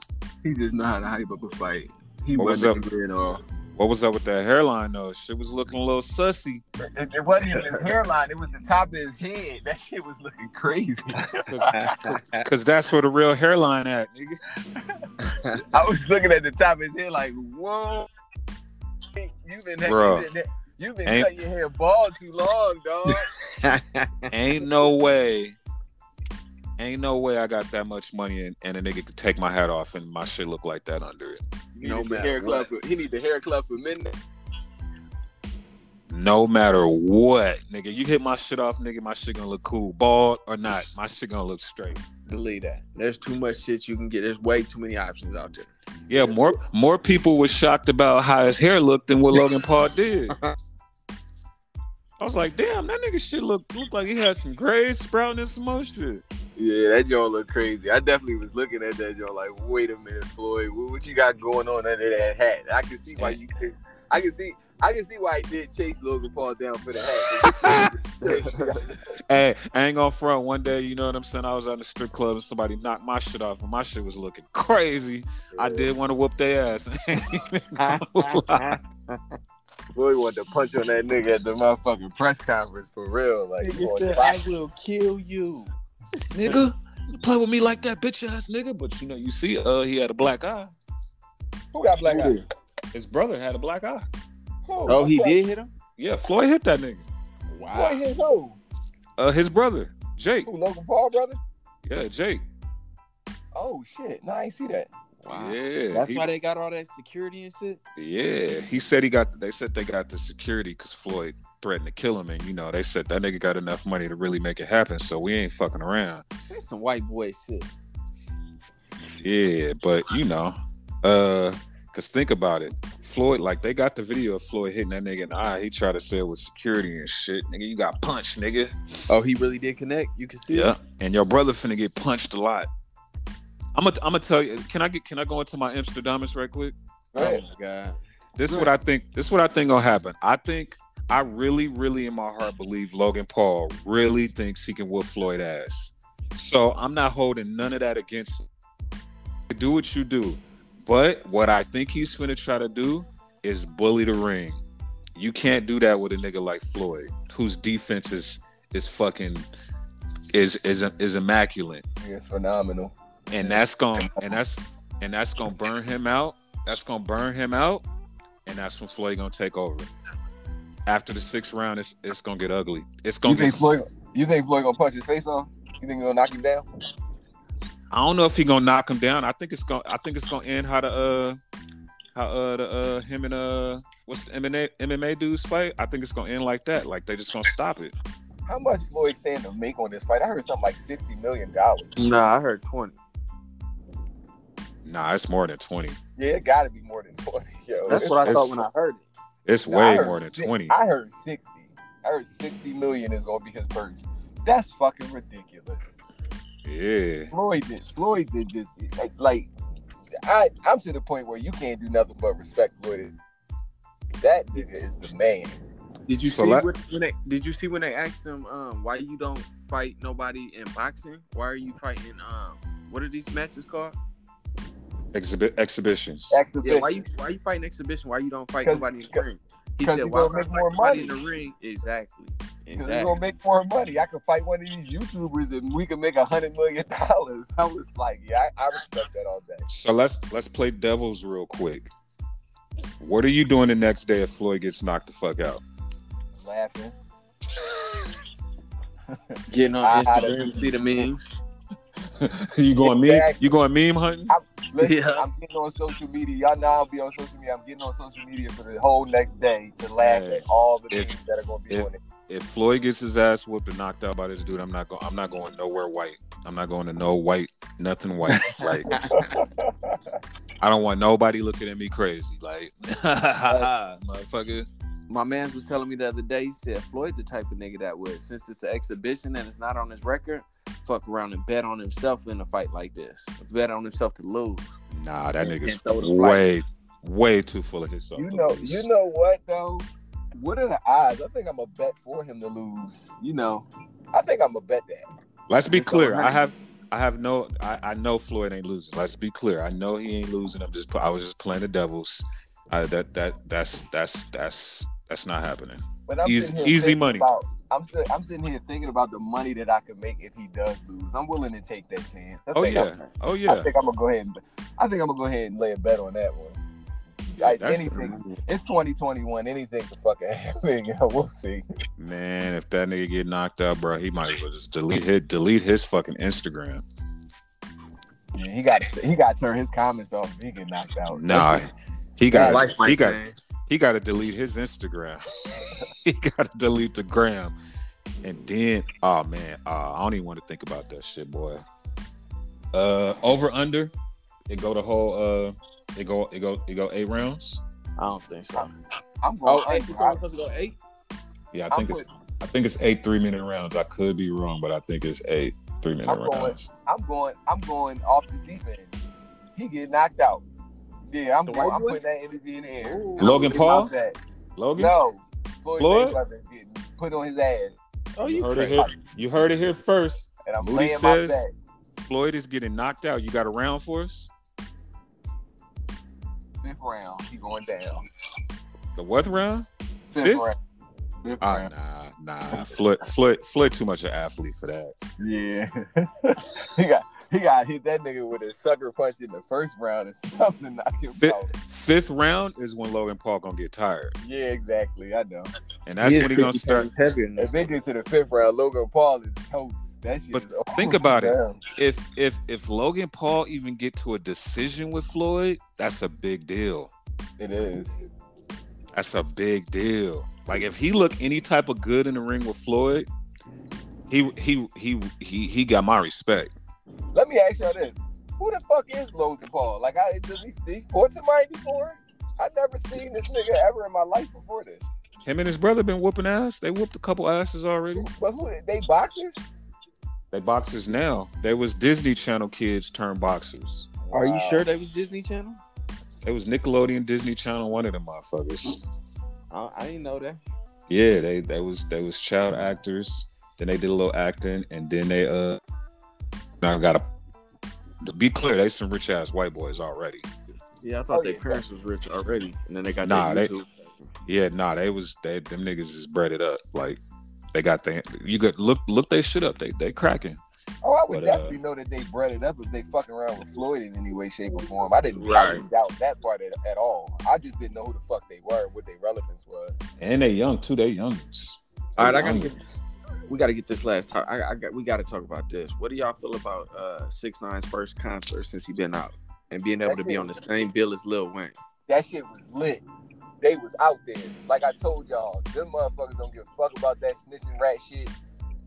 He just know how to hype up a fight. He
What was
wasn't
up?
angry at all.
What was up with that hairline though? Shit was looking a little sussy.
It, it wasn't even his hairline. It was the top of his head. That shit was looking crazy.
Cause that's where the real hairline at, nigga.
I was looking at the top of his head like, whoa. You've been,
Bruh.
you've been, you've been cutting your hair bald too long, dog.
Ain't no way. Ain't no way I got that much money and, and a nigga could take my hat off and my shit look like that under it.
He
No
need the
matter
hair club.
what.
For, he need the hair club for midnight.
No matter what, nigga. You hit my shit off, nigga, my shit gonna look cool. Bald or not, my shit gonna look straight.
Believe that. There's too much shit you can get. There's way too many options out there.
Yeah, more more people were shocked about how his hair looked than what Logan Paul did. I was like, damn, that nigga shit look look like he had some grays sprouting and some more shit.
Yeah, that joint look crazy. I definitely was looking at that joint like, wait a minute, Floyd, what, what you got going on under that hat? I can see why you. Chase, I can see. I can see why he did chase Logan Paul down for the hat.
Hey, I ain't gonna front. One day, you know what I'm saying? I was at the strip club and somebody knocked my shit off, and my shit was looking crazy. I did want to whoop their ass.
Floyd wanted to punch on that nigga at the motherfucking press conference for real. Like,
Nigga
boy,
said, I will kill you.
nigga, you play with me like that, bitch ass nigga. But you know, you see, uh, he had a black eye.
who got black eye?
His brother had a black eye.
Oh, he did hit him?
Yeah, Floyd hit that nigga.
Wow.
Floyd hit who?
Uh, his brother, Jake.
Who, Logan Paul, brother?
Yeah, Jake.
Oh shit! No, I ain't see that.
Wow.
Yeah,
That's
he-
why they got all that security and shit.
Yeah, he said he got. They said they got the security because Floyd threatened to kill him, and you know they said that nigga got enough money to really make it happen. So we ain't fucking around.
That's some white boy shit.
Yeah, but you know, uh, cause think about it, Floyd. Like they got the video of Floyd hitting that nigga in the eye. He tried to say it was security and shit. Nigga, you got punched, nigga.
Oh, he really did connect. You can see.
Yeah,
it.
and your brother finna get punched a lot. I'm gonna, I'm gonna tell you. Can I get? Can I go into my Amsterdamus right quick?
Oh my god.
This is what I think. This is what I think gonna happen. I think I really, really in my heart believe Logan Paul really thinks he can whoop Floyd ass. So I'm not holding none of that against him. Do what you do. But what I think he's gonna try to do is bully the ring. You can't do that with a nigga like Floyd, whose defense is is fucking is is is immaculate,
It's phenomenal.
And that's gonna and that's and that's gonna burn him out. That's gonna burn him out, and that's when Floyd gonna take over. After the sixth round, it's it's gonna get ugly. It's
You
gonna
think
get.
Floyd? You think Floyd gonna punch his face off? You think he gonna knock him down?
I don't know if he gonna knock him down. I think it's gonna. I think it's gonna end how the uh how uh the uh him and uh what's the MMA MMA dudes fight. I think it's gonna end like that. Like they just gonna stop it.
How much Floyd stand to make on this fight? I heard something like sixty million dollars.
Nah, I heard twenty.
Nah, it's more than twenty.
Yeah, it got to be more than twenty. Yo,
That's what I thought when I heard it.
It's
No,
way
heard
more than twenty.
I heard sixty. I heard sixty million is gonna be his purse. That's fucking ridiculous.
Yeah.
Floyd did. Floyd did just like. I I'm to the point where you can't do nothing but respect Floyd. That nigga is the man.
Did you
So
see
let-
when, when they did you see when they asked him um why you don't fight nobody in boxing? Why are you fighting um what are these matches called?
Exhibit exhibitions.
Exhibition.
Yeah, why you why you fighting exhibition? Why you don't fight nobody in the ring? He
'cause
said,
you
"Why
gonna
would I
make
fight
more money.
in the ring?" Exactly.
Because
Exactly.
we're gonna make more money. I can fight one of these YouTubers and we can make a hundred million dollars. I was like, yeah, I, I respect that all day.
So let's let's play devils real quick. What are you doing the next day if Floyd gets knocked the fuck out?
Laughing.
Getting on
I- I
Instagram
don't-
and see the memes.
you going meme?
Exactly.
You going meme hunting?
Listen,
Yeah.
I'm getting on social media. Y'all know I'll be on social media. I'm getting on social media for the whole next day to laugh
Hey,
at all the
if-
things that are gonna be
if-
on it.
If Floyd gets his ass whooped and knocked out by this dude, I'm not going. I'm not going nowhere white. I'm not going to no white, nothing white. Like I don't want nobody looking at me crazy. Like, motherfucker.
My man's was telling me the other day. He said Floyd the type of nigga that would, since it's an exhibition and it's not on his record, fuck around and bet on himself in a fight like this. Bet on himself to lose.
Nah, that
And-
nigga's
and throw the
way, way too full of himself.
You know,
lose.
you know what though? What are the odds? I think I'm a bet for him to lose. You know, I think I'm a bet that.
Let's be
It's
clear. I have, I have no. I, I know Floyd ain't losing. Let's be clear. I know he ain't losing. I'm just. I was just playing the devils. I, that that that's that's that's that's not happening.
But I'm
Easy- easy money.
About, I'm sit, I'm sitting here thinking about the money that I could make if he does lose. I'm willing to take that chance. I
Oh
think
yeah.
I'm-
Oh
I think I'm gonna go ahead and I think I'm gonna go ahead and lay a bet on that one. Like,
That's-
anything, it's 2021. Anything could fucking happen. Yeah, we'll see.
Man, if that nigga get knocked out, bro, he might as well just delete his delete his fucking Instagram.
Yeah, he got he got to turn his comments off. If he get knocked out.
Nah, he
Yeah,
got
Life might
he got
change.
He got to delete his Instagram. he got to delete the gram, and then oh man, uh, I don't even want to think about that shit, boy. Uh, over under, it go the whole uh, it go it go it go eight rounds.
I don't think so.
I'm going.
Oh, eight.
under.
It's only supposed to go eight.
Yeah, I
I'm
think it's I think it's eight three minute rounds. I could be wrong, but I think it's eight three minute
I'm going-
rounds.
I'm going. I'm going off the deep end. He get knocked out. Yeah, I'm
The
going.
white
I'm putting that energy in the air.
Ooh.
Logan Paul? Logan,
No, Floyd,
Floyd?
Mayweather's getting put on his ass,
Oh,
you
you
heard it here. You heard it here first.
and I'm
Moody
laying
says-
my bet.
Floyd is getting knocked out. You got a round for us?
Fifth round, he going down.
The what round?
Fifth,
Fifth?
round. Fifth
ah,
round.
nah, nah. Floyd, Floyd, Floyd, too much of an athlete for that.
Yeah, he got he got hit that nigga with a sucker punch in the first round and something to knock him
Fifth,
out.
fifth round is when Logan Paul gonna get tired,
Yeah, exactly. I know.
and that's
He is
when he gonna start.
pounds
If they get to the fifth round, Logan Paul is toast. That shit
But think
over
about it. If if if Logan Paul even get to a decision with Floyd, that's a big deal.
It is.
That's a big deal. Like if he look any type of good in the ring with Floyd, he he he he he got my respect.
Let me ask y'all this: Who the fuck is Logan Paul? Like, I does he, he fought somebody before? I never seen this nigga ever in my life before this.
Him and his brother been whooping ass. They whooped a couple asses already.
But who? They boxers?
They boxers now. They was Disney Channel kids turned boxers.
Are you sure they was Disney Channel?
It was Nickelodeon, Disney Channel, one of them motherfuckers.
I, I didn't know that.
Yeah, they they was they was child actors. Then they did a little acting, and then they uh, now got a. To be clear, they some rich ass white boys already.
Yeah, I thought
Oh,
their
yeah.
parents was rich already, and then they got
Nah,
their
they-
YouTube.
Yeah, nah, they was they them niggas is bred it up. Like they got the you got look look they shit up. They they cracking.
Oh, I would
But, uh,
definitely know that they bred it up if they fucking around with Floyd in any way, shape, or form. I didn't, I didn't doubt that part at, at all. I just didn't know who the fuck they were, what their relevance was.
And they young too. They youngins.
All right,
They
I gotta get
youngins.
We got to get this last talk. I, I got we got to talk about this. What do y'all feel about uh Six Nine's first concert since he been out and being able
That
to be on the same bill as Lil Wayne?
That shit was lit. They was out there. Like I told y'all, them motherfuckers don't give a fuck about that snitching rat shit.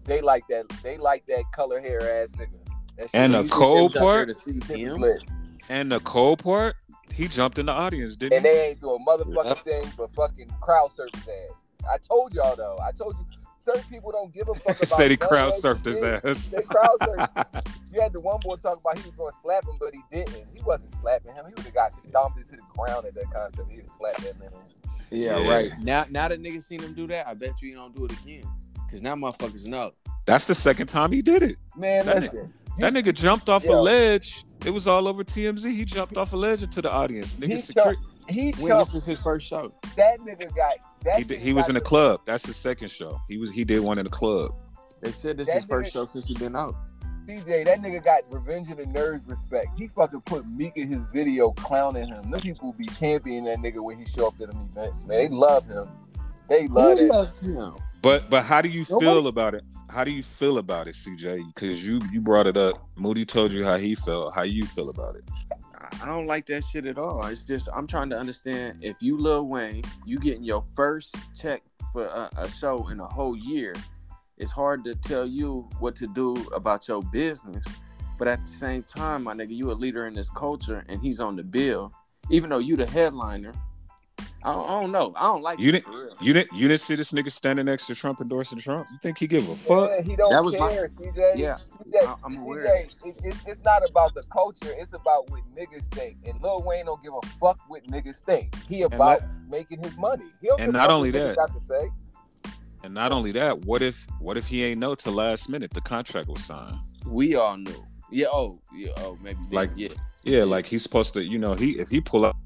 They like that. They like that color hair ass nigga. That
And the cold
They was out there
part,
to see
shit was
him.
lit.
and the cold part, he jumped in the audience, didn't
And
he?
And they ain't do a motherfucking
Yep.
thing but fucking crowd surf his ass. I told y'all though. I told you certain people don't give a fuck about
Said he
none
crowd surfed his ass.
They crowd surfed. You had the one boy talk about he was going to slap him, but he didn't. He wasn't slapping him. He would have got stomped into the ground at that concert. He'd have slapped that man.
Yeah,
Yeah.
right. Now, now that niggas seen him do that, I bet you he don't do it again. Cause now motherfuckers know.
That's the second time he did it.
Man,
That
listen.
That nigga jumped off a ledge. It was all over TMZ. He jumped off a ledge into the audience.
He
Nigga,
jumped-
security.
He
When this is his first show.
That nigga got. That
He, did,
nigga
he was
got
in a
the-
club. That's his second show. He was he did one in a club.
They said this is his first show since he been out.
CJ, that nigga got Revenge of the Nerds respect. He fucking put Meek in his video clowning him. Them people be championing that nigga when he show up to them events, man. They love him. They love
Who
that.
loves him?
But but how do you
Nobody-
feel about it? How do you feel about it, CJ? Because you you brought it up. Moody told you how he felt. How you feel about it?
I- don't like that shit at all. It's just I'm trying to understand if you Lil Wayne, you getting your first check for a, a show in a whole year. It's hard to tell you what to do about your business, but at the same time, my nigga, you a leader in this culture, and he's on the bill. Even though you the headliner, I don't, I don't know. I don't like
You didn't-
for real.
You didn't you didn't see this nigga standing next to Trump endorsing Trump? You think he give a fuck?
Yeah, he don't
That was my-
care, CJ.
Yeah,
CJ,
I- I'm aware.
CJ, it, it, it's not about the culture. It's about what niggas think. And Lil Wayne don't give a fuck what niggas think. He about making his money. He don't
and not only that-
got to say.
And not only that, what if what if he ain't know till last minute the contract was signed?
we all knew. Yeah. Oh. Yeah. Oh. Maybe. then,
Like-
Yeah.
Yeah, like he's supposed to, you know, he if he pull up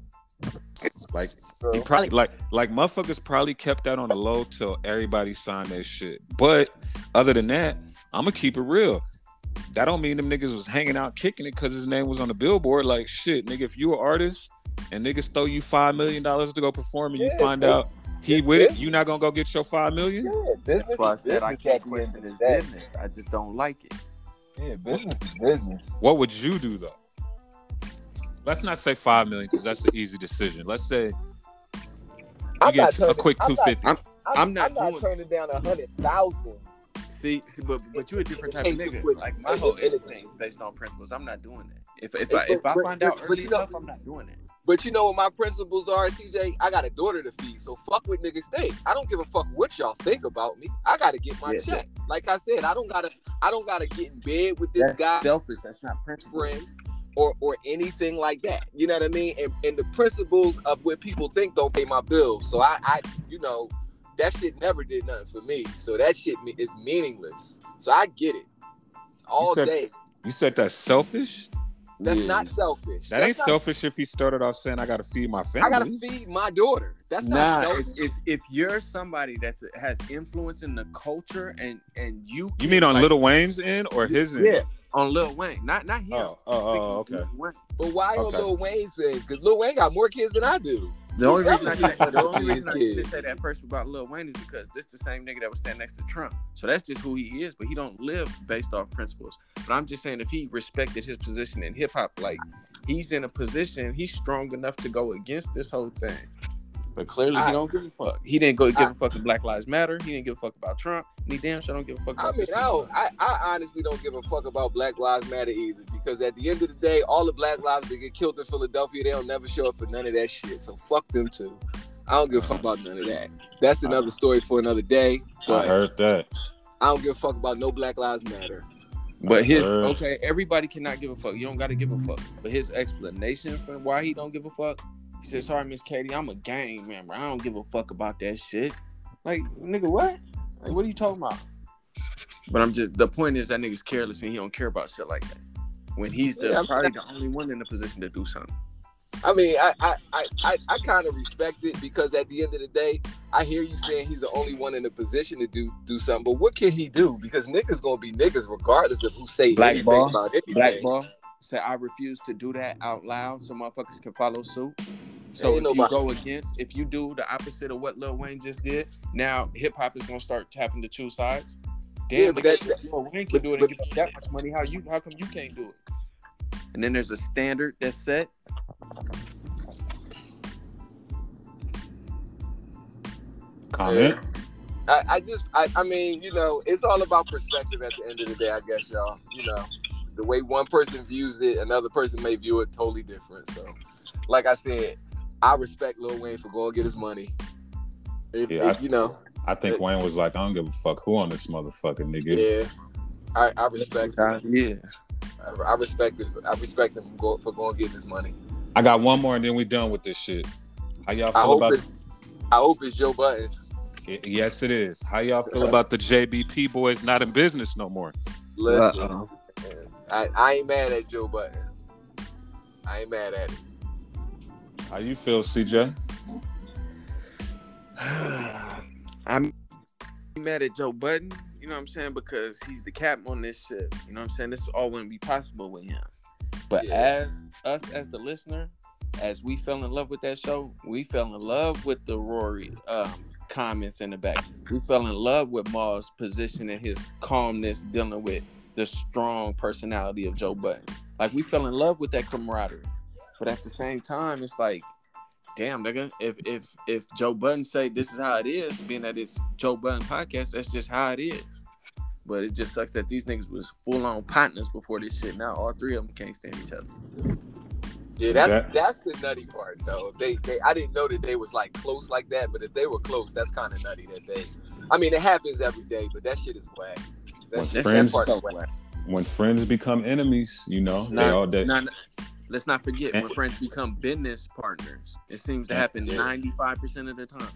like he probably like like motherfuckers probably kept that on the low till everybody signed their shit. But other than that, I'm gonna keep it real. That don't mean them niggas was hanging out kicking it because his name was on the billboard. Like shit, nigga, if you an artist and niggas throw you five million dollars to go perform and you find
bro.
out he
It's
with it, you not gonna go get your five million?
yeah, business
That's why I
is
said I can't
at the end
question
of
his business. I just don't like it.
Yeah, business is business.
What would you do though? Let's not say five million because that's an easy decision. Let's say you
I'm not
get a
turning-
quick
I'm
two
not-
fifty.
I'm-
I'm,
I'm not
not
doing-
turning down a hundred thousand.
See, see, but but you're a different type of nigga.
with-
Like my whole
with-
everything based on principles. I'm not doing that. If if
But-
I if I find out
but- but
early
you know-
enough, I'm not doing it.
But you know what my principles are, CJ? I got a daughter to feed, so fuck what niggas think. I don't give a fuck what y'all think about me. I gotta get my
Yeah.
check. Like I said, I don't gotta I don't gotta get in bed with this
That's
guy
selfish. That's not principle.
friend or or anything like that. You know what I mean? And and the principles of what people think don't pay my bills. So I I you know that shit never did nothing for me. So that shit is meaningless. So I get it all
said-
day.
You said that's selfish?
That's
Yeah.
not selfish.
That
That's
ain't
not-
selfish if he started off saying I gotta feed my family.
I gotta feed my daughter. That's not
Nah,
selfish.
if, if if you're somebody that's has influence in the culture and and you
you mean on
like,
Little Wayne's end or his end?
yeah on Lil Wayne, not not him.
Oh, oh, oh, okay.
But why
Okay.
on Lil Wayne say? Because Lil Wayne got more kids than I do.
The only reason I said, the only
his
reason I didn't say that first about Lil Wayne is because this the same nigga that was standing next to Trump. So that's just who he is, but he don't live based off principles. But I'm just saying if he respected his position in hip hop, like he's in a position, he's strong enough to go against this whole thing. But clearly
I-
he don't give a fuck. He didn't go give
I-
a fuck about Black Lives Matter. He didn't give a fuck about Trump. And he damn sure don't give a fuck
I
about
mean,
this.
I, don't, I, I honestly don't give a fuck about Black Lives Matter either. Because at the end of the day, all the Black lives that get killed in Philadelphia, they don't never show up for none of that shit. So fuck them too. I don't give a fuck about none of that. That's another story for another day.
I heard that.
I don't give a fuck about no Black Lives Matter.
But his okay, everybody cannot give a fuck. You don't got to give a fuck. But his explanation for why he don't give a fuck, he says, "Sorry, Miss Katie, I'm a gang member. I don't give a fuck about that shit." Like, nigga, what? Like, what are you talking about? But I'm just the point is that nigga's careless and he don't care about shit like that. When he's the
Yeah, I
probably the only one in the position to do something.
I mean, I I I, I, I kind of respect it because at the end of the day, I hear you saying he's the only one in a position to do do something. But what can he do? Because niggas gonna be niggas regardless of who say
Black
anything
ball.
about anything.
Black ball say I refuse to do that out loud so motherfuckers can follow suit. So
Ain't
if you go against, if you do the opposite of what Lil Wayne just did, now hip hop is gonna start tapping to two sides. Damn,
Yeah, but
nigga,
that-
Lil Wayne can
but-
do it
but-
and give you that much money. How you? How come you can't do it? And then there's a standard that's set.
Comment.
I, I just I, I mean, you know, it's all about perspective at the end of the day, I guess, y'all. You know, the way one person views it, another person may view it totally different. So, like I said, I respect Lil Wayne for going to get his money. If,
Yeah,
if, you know,
I think Wayne was like, I don't give a fuck who on this motherfucking nigga.
yeah, I, I respect.
Yeah.
I, I respect it. I respect him for, go, for going to get his money.
I got one more and then we done with this shit. How y'all feel
hope
about
it's. I hope it's Joe Budden.
Y- Yes, it is. How y'all feel about the JBP boys not in business no more?
Listen, I, I ain't mad at Joe Budden. I ain't mad at him.
How you feel, CJ?
I'm mad at Joe Budden, you know what I'm saying? Because he's the captain on this shit. You know what I'm saying? This all wouldn't be possible with him. But
Yeah.
as us as the listener, as we fell in love with that show, we fell in love with the Rory um, comments in the back. We fell in love with Mal's position and his calmness dealing with the strong personality of Joe Budden. Like we fell in love with that camaraderie. But at the same time, it's like damn nigga if if if joe budden say this is how it is being that it's joe budden podcast that's just how it is but it just sucks that these niggas was full-on partners before this shit now all three of them can't stand each other
Yeah, that's
That-
that's the nutty part though. They they I didn't know that they was like close like that, but if they were close, that's kind of nutty that they. I mean, it happens every day, but that shit is whack. That,
When
shit-
friends-
that part
so
whack.
whack.
When friends become enemies, you know, they all they,
nah, nah. Let's not forget when friends become business partners it seems to happen
Yeah.
95% of the time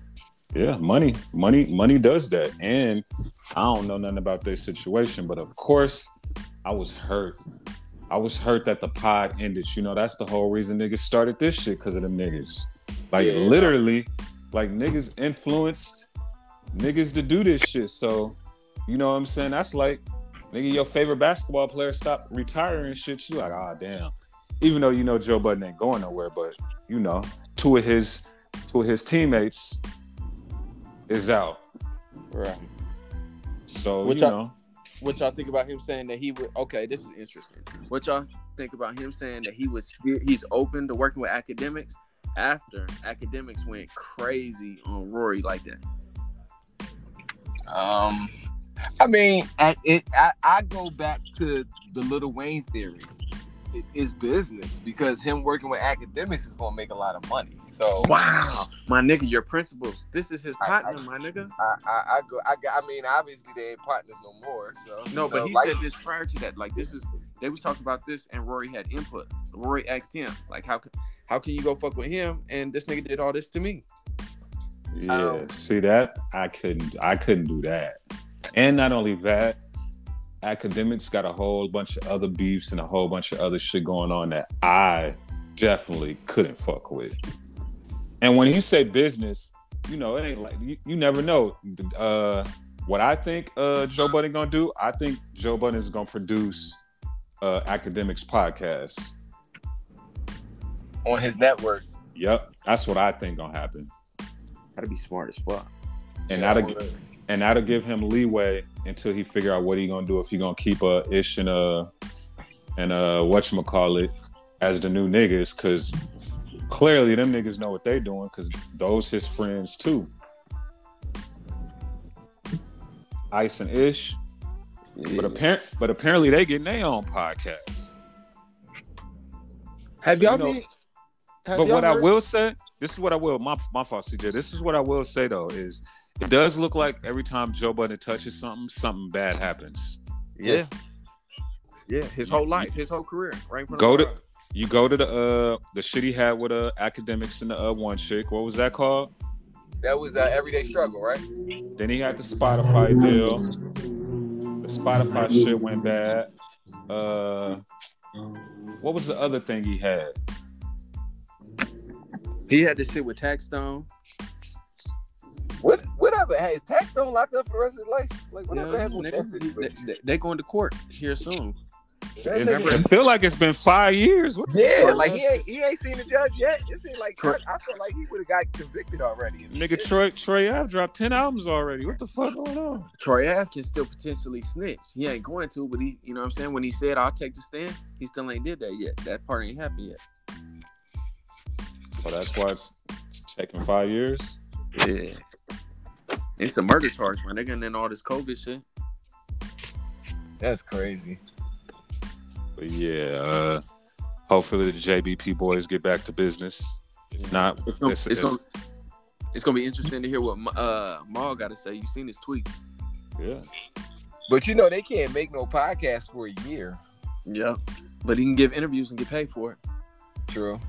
Yeah, money, money, money does that. And I don't know nothing about their situation, but of course, I was hurt. I was hurt that the pod ended. You know, that's the whole reason niggas started this shit because of them niggas. Like
Yeah.
literally, like niggas influenced niggas to do this shit. So, you know what I'm saying? That's like, nigga, your favorite basketball player stop retiring shit. You like, ah, damn. Even though you know Joe Budden ain't going nowhere, but you know, two of his two of his teammates is out.
right
So
What
you
y'all-
know,
what y'all think about him saying that he would okay this is interesting what y'all think about him saying that he was he's open to working with Akademiks after Akademiks went crazy on rory like that
Um, I mean, it, I, I go back to the Little Wayne theory. It is business because him working with Akademiks is gonna make a lot of money. So wow,
my nigga your principles this is his
I-
partner my nigga
I, I, I go. I, got- I mean, obviously they ain't partners no more. So
no
you
but
know,
he
like-
said this prior to that like this is they was talking about this and rory had input rory asked him like how could how can you go fuck with him and this nigga did all this to me
yeah.
Um,
see that I couldn't, I couldn't do that. And not only that, Akademiks got a whole bunch of other beefs and a whole bunch of other shit going on that I definitely couldn't fuck with. And when he say business, you know, it ain't like you, you never know. Uh, what I think uh, Joe Budden gonna do, I think Joe Budden is gonna produce uh, Akademiks podcast.
on his network.
Yep, that's what I think gonna happen,
gotta be smart as fuck
and
Yeah,
that'll
on the-
and that'll give him leeway until he figure out what he gonna do if he gonna keep a ish and a and uh call it as the new niggas because clearly them niggas know what they doing because those his friends too. Ice and Ish, but apparent but apparently they getting their own podcast.
have
So,
y'all
you know-
been have
But
y'all
what I will say, this is what I will. My my fault, CJ. This is what I will say though is it does look like every time Joe Budden touches something, something bad happens.
Yeah. Yeah, his whole life, his whole career, right? in
Go to-
our.
You go to the uh the shit he had with uh Akademiks and the uh one chick. What was that called?
That was uh, everyday struggle, right?
Then he had the Spotify deal. The Spotify shit went bad. Uh, what was the other thing he had?
He had to sit with Taxstone.
What whatever has Taxstone locked up for the rest of his life? Like whatever
Yeah,
happened with that
they, they, they going to court here soon.
That
It's,
nigga-
it feel like it's been five years. What
yeah, like he ain't he ain't seen the judge yet. It seemed like
Troy-
I, I felt like he would have got convicted already.
Nigga Troy Troy Ave dropped ten albums already. What the fuck going on?
Troy Ave can still potentially snitch. He ain't going to, but he, you know what I'm saying? When he said, I'll take the stand, he still ain't did that yet. That part ain't happened yet.
So that's why it's, it's taking five years.
Yeah. It's a murder charge, man. They're getting in all this COVID shit.
That's crazy.
But yeah, uh, hopefully the JBP boys get back to business. If not,
It's gonna,
it's,
it's,
it's-
gonna, it's gonna be interesting to hear what uh Mal got to say. You seen his tweets?
yeah.
But you know they can't make no podcast for a year.
Yeah. But he can give interviews and get paid for it.
True.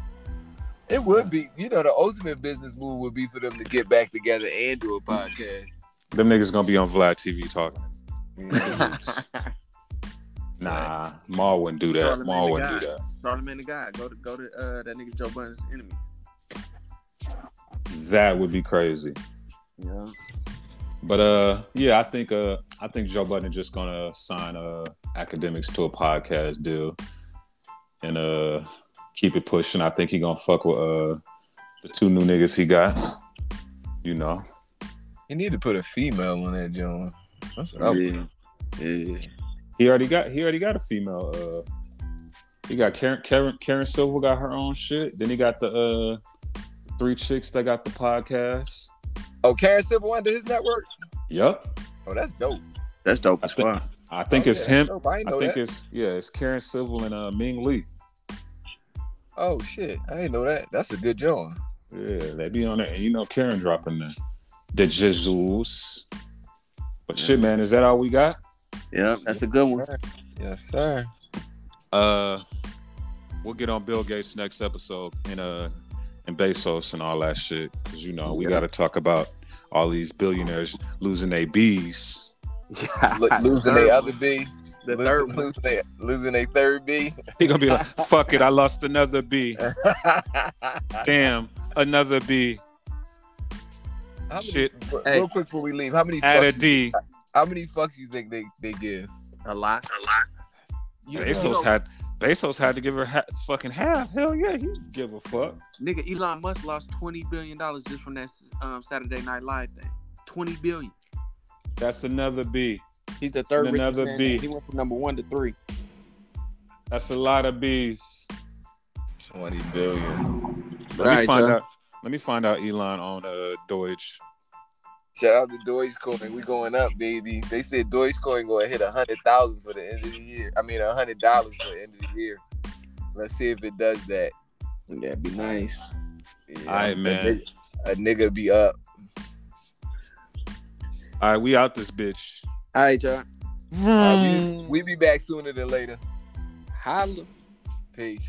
It would be, you know, the ultimate business move would be for them to get back together and do a podcast.
Them niggas gonna be on Vlad TV talking. Nah, Mal wouldn't do that.
Charlamagne Mal
wouldn't do that.
Charlamagne the guy. Go to go to uh that nigga Joe Budden's enemy.
That would be crazy.
Yeah.
But uh, yeah, I think uh, I think Joe Budden just gonna sign uh Akademiks to a podcast deal, and uh, keep it pushing. I think he gonna fuck with uh the two new niggas he got. You know,
He need to put a female on that, John. That's what I
Yeah. Yeah.
he already got he already got a female. Uh, he got Karen Karen Karen Civil got her own shit. Then he got the uh three chicks that got the podcast.
Oh, Karen Civil under his network?
Yup,
Oh, that's dope.
That's dope
I
as
think- I think
Oh,
it's
yeah,
him.
I,
I think
that.
it's yeah, it's Karen Civil and uh Ming Lee.
Oh shit, I didn't know that. That's a good John.
Yeah, they be on that. And you know Karen dropping the the Jesus. But shit, man, is that all we got?
Yeah, that's a good one.
Yes, sir.
Uh we'll get on Bill Gates next episode and uh and Bezos and all that shit. Cause you know, we
Yeah.
gotta talk about all these billionaires losing their bees.
Lo- losing their other B.
The
losing,
third one.
losing their losing their third B.
He gonna be like, fuck it, I lost another B. Damn, another B.
How many,
Shit.
Real
Hey.
quick before we leave, how many
Add a
fucks,
D.
how many fucks you think they, they give?
A lot. A lot. You, you
Bezos
know,
had Bezos had to give her ha- fucking half. Hell yeah, he give a fuck.
nigga, Elon Musk lost twenty billion dollars just from that um, Saturday Night Live thing. Twenty billion.
That's another B.
He's the third
And
richest man.
B.
He went from number one to three.
That's a lot of bees.
Twenty billion.
Let me
Right,
find
John.
out. Let me find out Elon on uh Deutsch.
Shout out to Dogecoin. We going up, baby. They said Dogecoin going to hit a hundred thousand for the end of the year. I mean, a hundred dollars for the end of the year. Let's see if it does that.
That'd be nice.
Yeah,
All right,
a
man.
nigga- A nigga be up.
All right, we out this bitch.
All right, y'all.
Uh, we, we be back sooner than later.
Holla.
Peace.